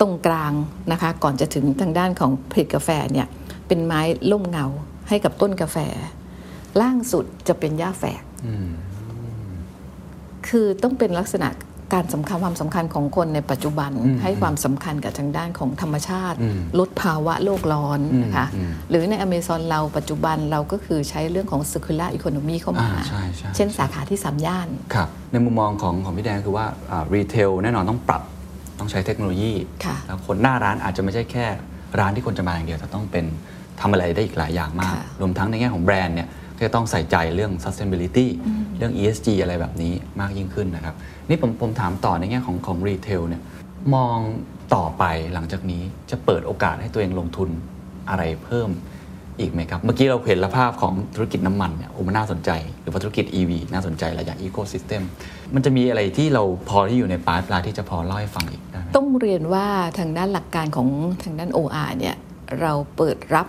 Speaker 4: ตรงกลางนะคะก่อนจะถึงทางด้านของผลิตกาแฟเนี่ยเป็นไม้ล่มเงาให้กับต้นกาแฟ ล่างสุดจะเป็นหญ้าแฝก
Speaker 3: อืม
Speaker 4: คือต้องเป็นลักษณะ การสำคัญความสำคัญของคนในปัจจุบัน
Speaker 3: อืม
Speaker 4: ให้ความสำคัญกับทางด้านของธรรมชาติ
Speaker 3: อืม
Speaker 4: ลดภาวะโลกร้อนนะคะ
Speaker 3: อืมอืม
Speaker 4: หรือในอเมซอนเราปัจจุบันเราก็คือใช้เรื่องของ circular economy เข้ามา
Speaker 3: อ่าใช่ใช่
Speaker 4: เช่นสาขาที่สามย่าน
Speaker 3: ครับในมุมมองของของพี่แดงคือว่าretail แน่นอนต้องปรับต้องใช้เทคโนโลยี
Speaker 4: ค่ะ
Speaker 3: แล้วคนหน้าร้านอาจจะไม่ใช่แค่ร้านที่คนจะมาอย่างเดียวแต่ต้องเป็นทำอะไรได้อีกหลายอย่างมาก
Speaker 4: ค่ะ
Speaker 3: รวมทั้งในแง่ของแบรนด์เนี่ย ก็จะต้องใส่ใจเรื่อง sustainability เรื่อง ESG อะไรแบบนี้มากยิ่งขึ้นนะครับ นี่ผมผมถามต่อในแง่ของของ retail เนี่ยมองต่อไปหลังจากนี้จะเปิดโอกาสให้ตัวเองลงทุนอะไรเพิ่มอีกไหมครับ เมื่อกี้เราเห็นละภาพของธุรกิจน้ำมันเนี่ยโอ้มันน่าสนใจ หรือว่าธุรกิจ EV น่าสนใจหลายอย่าง ecosystem มันจะมีอะไรที่เราพอที่อยู่ใน pipeline ที่จะพอเล่าให้ฟังอีกได้ไหม
Speaker 4: ต้องเรียนว่าทางด้านหลักการของทางด้าน OR เนี่ยเราเปิดรับ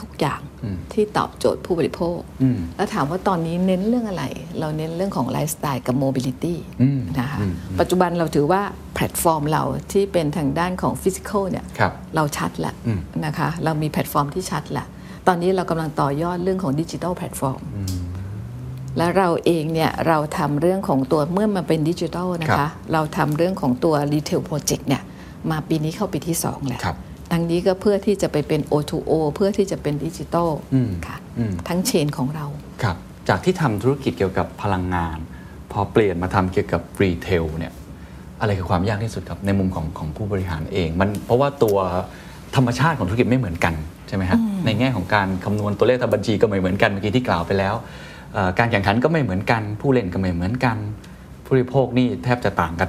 Speaker 4: ทุกอย่าง
Speaker 3: อืม
Speaker 4: ที่ตอบโจทย์ผู้บริโภค
Speaker 3: อืม
Speaker 4: แล้วถามว่าตอนนี้เน้นเรื่องอะไร เราเน้นเรื่องของไลฟ์สไตล์กับ mobility
Speaker 3: อืม
Speaker 4: นะคะ
Speaker 3: อืม
Speaker 4: ปัจจุบันเราถือว่าแพลตฟอร์มเราที่เป็นทางด้านของ physical เนี่ย
Speaker 3: ครับ
Speaker 4: เราชัดแล้ว
Speaker 3: อืม
Speaker 4: นะคะเรามีแพลตฟอร์มที่ชัดแล้วตอนนี้เรากำลังต่อยอดเรื่องของดิจิทัลแพลตฟอร์มและเราเองเนี่ยเราทำเรื่องของตัวเมื่อมันเป็นดิจิทัลนะ
Speaker 3: คะ
Speaker 4: ครั
Speaker 3: บ
Speaker 4: เราทำเรื่องของตัว retail project เนี่ยมาปีนี้เข้าปีที่ 2 แล้ว
Speaker 3: ครับ
Speaker 4: ทั้งนี้ก็เพื่อที่จะไปเป็น O2O เพื่อที่จะเป็นดิจิทัล
Speaker 3: อืม
Speaker 4: ค่ะ
Speaker 3: อืม
Speaker 4: ทั้ง chain ของเรา
Speaker 3: ครับจากที่ทำธุรกิจเกี่ยวกับพลังงาน พอเปลี่ยนมาทำเกี่ยวกับ retail เนี่ยอะไรคือความยากที่สุดครับในมุมของของผู้บริหารเอง มันเพราะว่าตัวธรรมชาติของธุรกิจไม่เหมือนกันใช่ไหมฮะในแง่ของการคำนวณตัวเลขทางบัญชีก็ไม่เหมือนกันเมื่อกี้ที่กล่าวไปแล้วเอ่อการแข่งขันก็ไม่เหมือนกัน ผู้เล่นก็ไม่เหมือนกัน ผู้บริโภคนี่แทบจะต่างกัน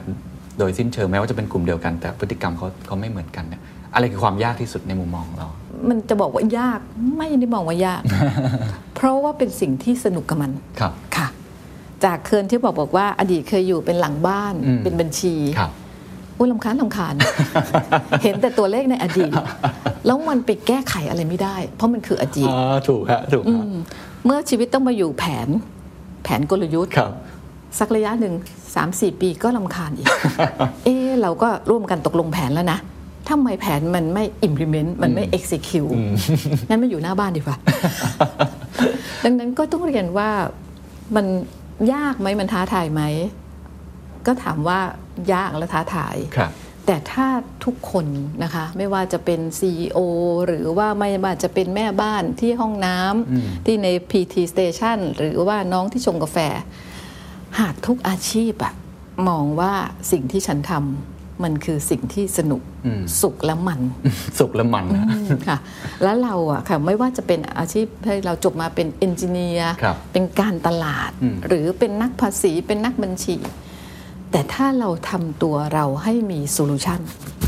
Speaker 3: โดยสิ้นเชิงแม้ว่าจะเป็นกลุ่มเดียวกันแต่พฤติกรรมเขาเขาไม่เหมือนกันเนี่ย อะไรคือความยากที่สุดในมุมมองของเรา
Speaker 4: มันจะบอกว่ายากไม่ได้มองว่ายาก เพราะว่าเป็นสิ่งที่สนุกกับมัน
Speaker 3: ครับ
Speaker 4: ค่ะ จากเคินที่บอกบอกว่า อดีตเคยอยู่เป็นหลังบ้าน
Speaker 3: อืม
Speaker 4: เป็นบัญชี
Speaker 3: ครับ
Speaker 4: อุ้ยลำคาญลำคาญ เห็นแต่ตัวเลขในอดีต แล้วมันไปแก้ไขอะไรไม่ได้ เพราะมันคืออดีต
Speaker 3: อ่าถูกฮะถูกฮะ
Speaker 4: เมื่อชีวิตต้องมาอยู่แผน แผนกลยุทธ์
Speaker 3: ครับ
Speaker 4: สักระยะหนึ่งสามสี่ปีก็ลำคาญอีก เออเราก็ร่วมกันตกลงแผนแล้วนะ ทำไมแผนมันไม่ implement มันไม่ execute งั้นมาอยู่หน้าบ้านดีกว่า ดังนั้นก็ต้องเรียนว่ามันยากไหมมันท้าทายไหม ก็ถามว่ายากและท้าทาย
Speaker 3: ครับ
Speaker 4: แต่ถ้าทุกคนนะคะ ไม่ว่าจะเป็น CEO หรือว่าไม่ว่าจะเป็นแม่บ้านที่ห้องน้ำที่ใน PT Station หรือว่าน้องที่ชงกาแฟ หากทุกอาชีพอะมองว่าสิ่งที่ฉันทำ มันคือสิ่งที่สนุก
Speaker 3: อืม
Speaker 4: สุขและมัน
Speaker 3: สุกและมันนะ
Speaker 4: ค่ะ แล้วเราอะค่ะไม่ว่าจะเป็นอาชีพให้เราจบมาเป็นเอนจิเนียร์
Speaker 3: ครับ
Speaker 4: เป็นการตลาด
Speaker 3: อืม
Speaker 4: หรือเป็นนักภาษีเป็นนักบัญชี แต่ถ้าเราทำตัวเราให้มี solution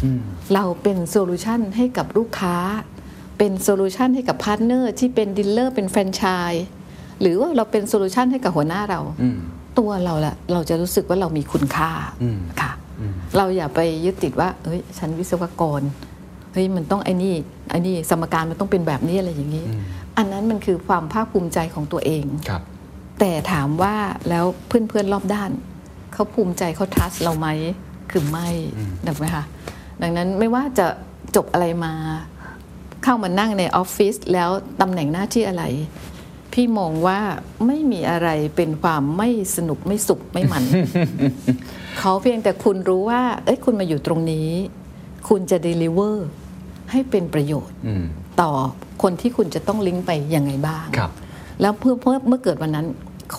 Speaker 3: อืม
Speaker 4: เราเป็น solution ให้กับลูกค้า เป็น solution ให้กับ partner ที่เป็น dealer เป็นแฟรนไชส์หรือว่าเราเป็น solution ให้กับหัวหน้าเรา
Speaker 3: อืม
Speaker 4: ตัวเราละเราจะรู้สึกว่าเรามีคุณค่า
Speaker 3: อืม
Speaker 4: ค่ะ เราอย่าไปยึดติดว่าเฮ้ยฉันวิศวกรเฮ้ยมันต้องไอ้นี่ไอ้นี่สมการมันต้องเป็นแบบนี้อะไรอย่างนี้ อันนั้นมันคือความภาคภูมิใจของตัวเอง
Speaker 3: ครับ
Speaker 4: แต่ถามว่าแล้วเพื่อนๆรอบด้านเขาภูมิใจเขาทัสเราไหมคือไม่ถูกไหมคะดังนั้นไม่ว่าจะจบอะไรมา เข้ามานั่งในออฟฟิศแล้วตำแหน่งหน้าที่อะไร พี่มองว่าไม่มีอะไรเป็นความไม่สนุกไม่สุขไม่มัน เขาเพียงแต่คุณรู้ว่า เอ้ยคุณมาอยู่ตรงนี้ คุณจะ deliver ให้เป็นประโยชน์
Speaker 3: อืม
Speaker 4: ต่อคนที่คุณจะต้องลิงก์ไปยังไงบ้าง
Speaker 3: ครับ
Speaker 4: แล้วเพื่อเมื่อเมื่อเกิดวันนั้น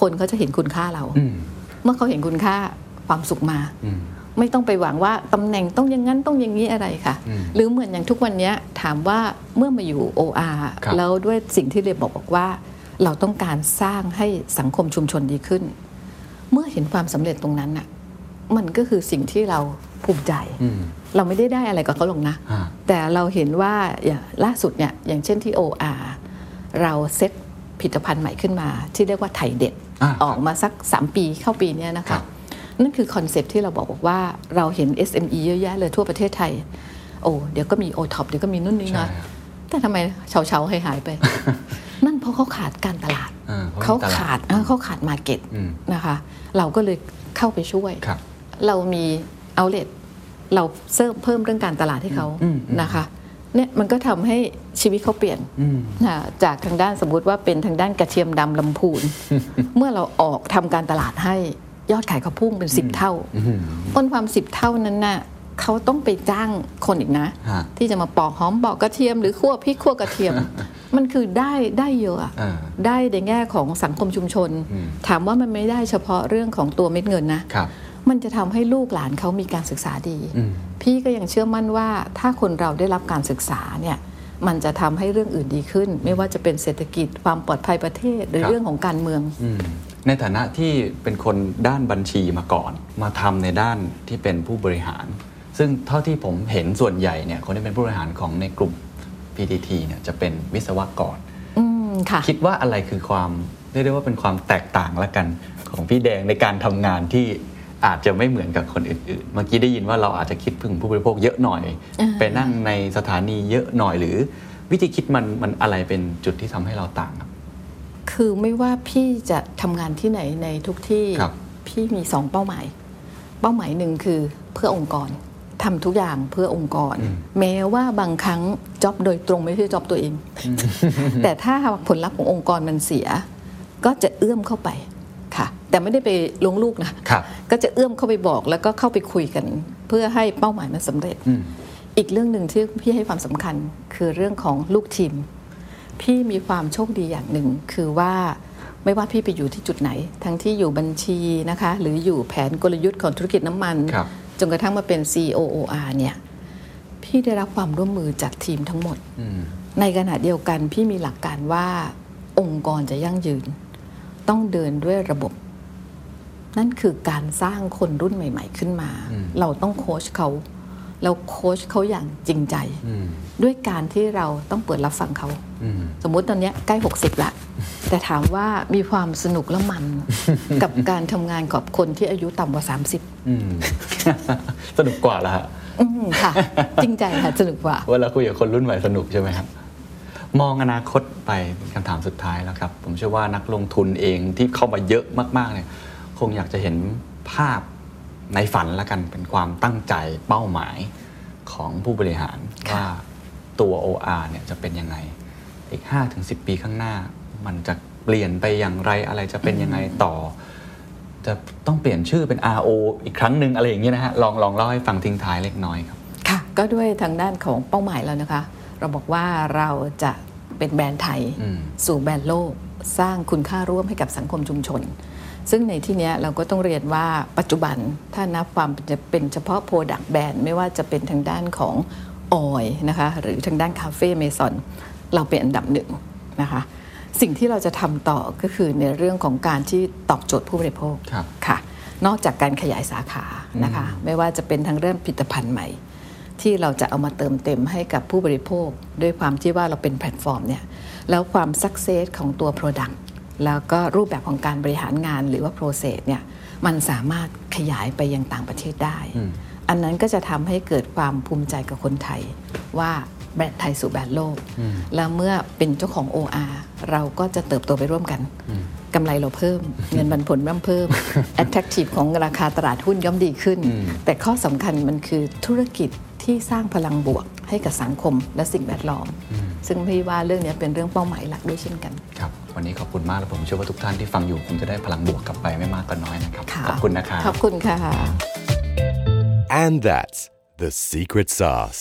Speaker 4: คนเขาจะเห็นคุณค่าเรา
Speaker 3: อืม
Speaker 4: เมื่อเขาเห็นคุณค่าความสุขมา
Speaker 3: อืม
Speaker 4: ไม่ต้องไปหวังว่าตำแหน่งต้องอย่างนั้นต้องอย่างนี้อะไรค่ะ
Speaker 3: อืม
Speaker 4: หรือเหมือนอย่างทุกวันเนี้ยถามว่าเมื่อมาอยู่ OR
Speaker 3: ครับ
Speaker 4: แล้วด้วยสิ่งที่เรียนบอกบอกว่า เราต้องการสร้างให้สังคมชุมชนดีขึ้น เมื่อเห็นความสำเร็จตรงนั้นน่ะ มันก็คือสิ่งที่เราภูมิใจ
Speaker 3: อืม
Speaker 4: เราไม่ได้ได้อะไรกับเขาหรอกนะ
Speaker 3: ฮะ
Speaker 4: แต่เราเห็นว่าอย่างล่าสุดเนี่ยอย่างเช่นที่ OR เราเซ็ตผลิตภัณฑ์ใหม่ขึ้นมา ที่เรียกว่าไทยเด็ด
Speaker 3: อ่า
Speaker 4: ออกมาสัก 3 ปีเข้าปีเนี้ยนะ
Speaker 3: คะ
Speaker 4: ครั
Speaker 3: บ
Speaker 4: นั่นคือ concept ที่เราบอกบอกว่าเราเห็น SME เยอะแยะเลยทั่วประเทศไทย โอ้เดี๋ยวก็มี o t o p เดี๋ยวก็มีนู่นนี่
Speaker 3: ใช่
Speaker 4: นะแต่ทำไมเฉาเฉาๆหายหายๆไป นั่นเพราะเขาขาดการตลาด
Speaker 3: อ่า
Speaker 4: เขาขาด
Speaker 3: ตลา
Speaker 4: ดอ่าเขาขาด market
Speaker 3: อืม
Speaker 4: นะคะ เราก็เลยเข้าไปช่วย
Speaker 3: ครับ
Speaker 4: เรามีเอาเล t เราเสริมเพิ่มเรื่องการตลาดให้เขา
Speaker 3: อืมอืม
Speaker 4: นะคะเนี่ยมันก็ทำให้ชีวิตเขาเปลี่ยน
Speaker 3: อืม
Speaker 4: นะจากทางด้านสมมุติว่าเป็นทางด้านกระเทียมดำลำพูน เมื่อเราออกทำการตลาดให้ยอดขายเขาพุ่งเป็นสิบเท่า
Speaker 3: อืม
Speaker 4: ต้นความสิบเท่านั้นน่ะเขาต้องไปจ้างคนอีกนะ
Speaker 3: ฮะ
Speaker 4: ที่จะมาปอกหอมปอกกระเทียมหรือคั่วพริกคั่วกระเทียม มันคือได้ได้เยอะอะ
Speaker 3: อ่า
Speaker 4: ได้ในแง่ของสังคมชุมชน
Speaker 3: อืม
Speaker 4: ถามว่ามันไม่ได้เฉพาะเรื่องของตัวเม็ดเงินนะ
Speaker 3: ครับ
Speaker 4: มันจะทำให้ลูกหลานเขามีการศึกษาดี
Speaker 3: อืม
Speaker 4: พี่ก็ยังเชื่อมั่นว่าถ้าคนเราได้รับการศึกษาเนี่ยมันจะทำให้เรื่องอื่นดีขึ้น ไม่ว่าจะเป็นเศรษฐกิจความปลอดภัยประเทศหรือ
Speaker 3: ครับ
Speaker 4: เรื่องของการเมือง
Speaker 3: อืมในฐานะที่เป็นคนด้านบัญชีมาก่อน มาทำในด้านที่เป็นผู้บริหาร ซึ่งเท่าที่ผมเห็นส่วนใหญ่เนี่ยคนที่เป็นผู้บริหารของในกลุ่ม PTT เนี่ยจะเป็นวิศวกร
Speaker 4: อืมค่ะ
Speaker 3: คิดว่าอะไรคือความเรียกได้ว่าเป็นความแตกต่างละกันของพี่แดงในการทำงานที่ อาจจะไม่เหมือนกับคนอื่นๆ เมื่อกี้ได้ยินว่าเราอาจจะคิดพึ่งผู้บริโภคเยอะหน่อย
Speaker 4: อ่า
Speaker 3: ไปนั่งในสถานีเยอะหน่อยหรือ วิธีคิดมันมันอะไรเป็นจุดที่ทำให้เราต่างครับ
Speaker 4: คือไม่ว่าพี่จะทำงานที่ไหนในทุกที่
Speaker 3: ครับ
Speaker 4: พี่มีสองเป้าหมาย เป้าหมายหนึ่งคือเพื่อองค์กรทำทุกอย่างเพื่อองค์กร แม้ว่าบางครั้งจ็อบโดยตรงไม่ใช่จ็อบตัวเอง แต่ถ้าผลลัพธ์ขององค์กรมันเสีย ก็จะเอื้อมเข้าไปค่ะ แต่ไม่ได้ไปลงลูกนะ
Speaker 3: ครับ
Speaker 4: ก็จะเอื้อมเข้าไปบอกแล้วก็เข้าไปคุยกัน เพื่อให้เป้าหมายมันสำเร็จ
Speaker 3: อืม
Speaker 4: อีกเรื่องหนึ่งที่พี่ให้ความสำคัญคือเรื่องของลูกทีม พี่มีความโชคดีอย่างหนึ่ง คือว่าไม่ว่าพี่ไปอยู่ที่จุดไหน ทั้งที่อยู่บัญชีนะคะ หรืออยู่แผนกลยุทธ์ของธุรกิจน้ำมัน
Speaker 3: ครับ
Speaker 4: จนกระทั่งมาเป็น COOR เนี่ยพี่ได้รับความร่วมมือจากทีมทั้งหมด
Speaker 3: อืม
Speaker 4: ในขณะเดียวกันพี่มีหลักการว่าองค์กรจะยั่งยืน ต้องเดินด้วยระบบ นั่นคือการสร้างคนรุ่นใหม่ ๆ ขึ้นมา เราต้องโค้ชเขาแล้วโค้ชเขาอย่างจริงใจ
Speaker 3: อืม
Speaker 4: ด้วยการที่เราต้องเปิดรับฟังเขา
Speaker 3: อืม
Speaker 4: สมมุติตอนเนี้ยใกล้ 60 ละ แต่ถามว่ามีความสนุกและมันกับการทำงานกับคนที่อายุต่ำกว่า 30
Speaker 3: อืมสนุกกว่าละฮะ
Speaker 4: อืมค่ะ จริงใจค่ะสนุกกว่า
Speaker 3: เวลาคุยกับคนรุ่นใหม่สนุกใช่ไหมครับมองอนาคตไปเป็นคำถามสุดท้ายแล้วครับ ผมเชื่อว่านักลงทุนเองที่เข้ามาเยอะมากๆเนี่ย คงอยากจะเห็นภาพในฝันละกันเป็นความตั้งใจเป้าหมายของผู้บริหาร
Speaker 4: ค่ะ
Speaker 3: ว่าตัว OR เนี่ยจะเป็นยังไง อีก 5-10 ปีข้างหน้า มันจะเปลี่ยนไปอย่างไรอะไรจะเป็นยังไงต่อ จะต้องเปลี่ยนชื่อเป็น RO อีกครั้งหนึ่งอะไรอย่างเงี้ยนะฮะลองลองเล่าให้ฟังทิ้งท้ายเล็กน้อยครับ
Speaker 4: ค่ะ ก็ด้วยทางด้านของเป้าหมายแล้วนะคะ เราบอกว่าเราจะเป็นแบรนด์ไทย
Speaker 3: อืม
Speaker 4: สู่แบรนด์โลก สร้างคุณค่าร่วมให้กับสังคมชุมชน ซึ่งในที่เนี้ยเราก็ต้องเรียนว่าปัจจุบันถ้านับความจะเป็นเฉพาะ Product แบรนด์ไม่ว่าจะเป็นทางด้านของออยนะคะหรือทางด้านคาเฟ่เมซอนเราเป็นอันดับหนึ่งนะคะสิ่งที่เราจะทำต่อก็คือในเรื่องของการที่ตอบโจทย์ผู้บริโภค
Speaker 3: ครับ
Speaker 4: ค่ะ นอกจากการขยายสาขานะคะ ไม่ว่าจะเป็นทางเรื่องผลิตภัณฑ์ใหม่ ที่เราจะเอามาเติมเต็มให้กับผู้บริโภค ด้วยความที่ว่าเราเป็นแพลตฟอร์มเนี่ยแล้วความ success ของตัว Product แล้วก็รูปแบบของการบริหารงานหรือว่า process เนี่ยมันสามารถขยายไปยังต่างประเทศได้ อันนั้นก็จะทำให้เกิดความภูมิใจกับคนไทย ว่าแบรนด์ไทยสู่แบรนด์โลก แล้วเมื่อเป็นเจ้าของ OR เราก็จะเติบโตไปร่วมกันกำไรเราเพิ่ม เงินปันผลย่อมเพิ่ม attractive ของราคาตลาดหุ้นย่อมดีขึ้น แต่ข้อสำคัญมันคือธุรกิจ ที่สร้างพลังบวกให้กับสังคมและสิ่งแวดล้อม ซึ่งพี่ว่าเรื่องนี้เป็นเรื่องเป้าหมายหลักด้วยเช่นกัน
Speaker 3: ครับวันนี้ขอบคุณมากแล้วผมเชื่อว่าทุกท่านที่ฟังอยู่คงจะได้พลังบวกกลับไปไม่มากก็น้อยนะครับ
Speaker 4: ค่ะ
Speaker 3: ขอบคุณนะครับ
Speaker 4: ขอบคุณค่ะ
Speaker 1: And that's the secret sauce.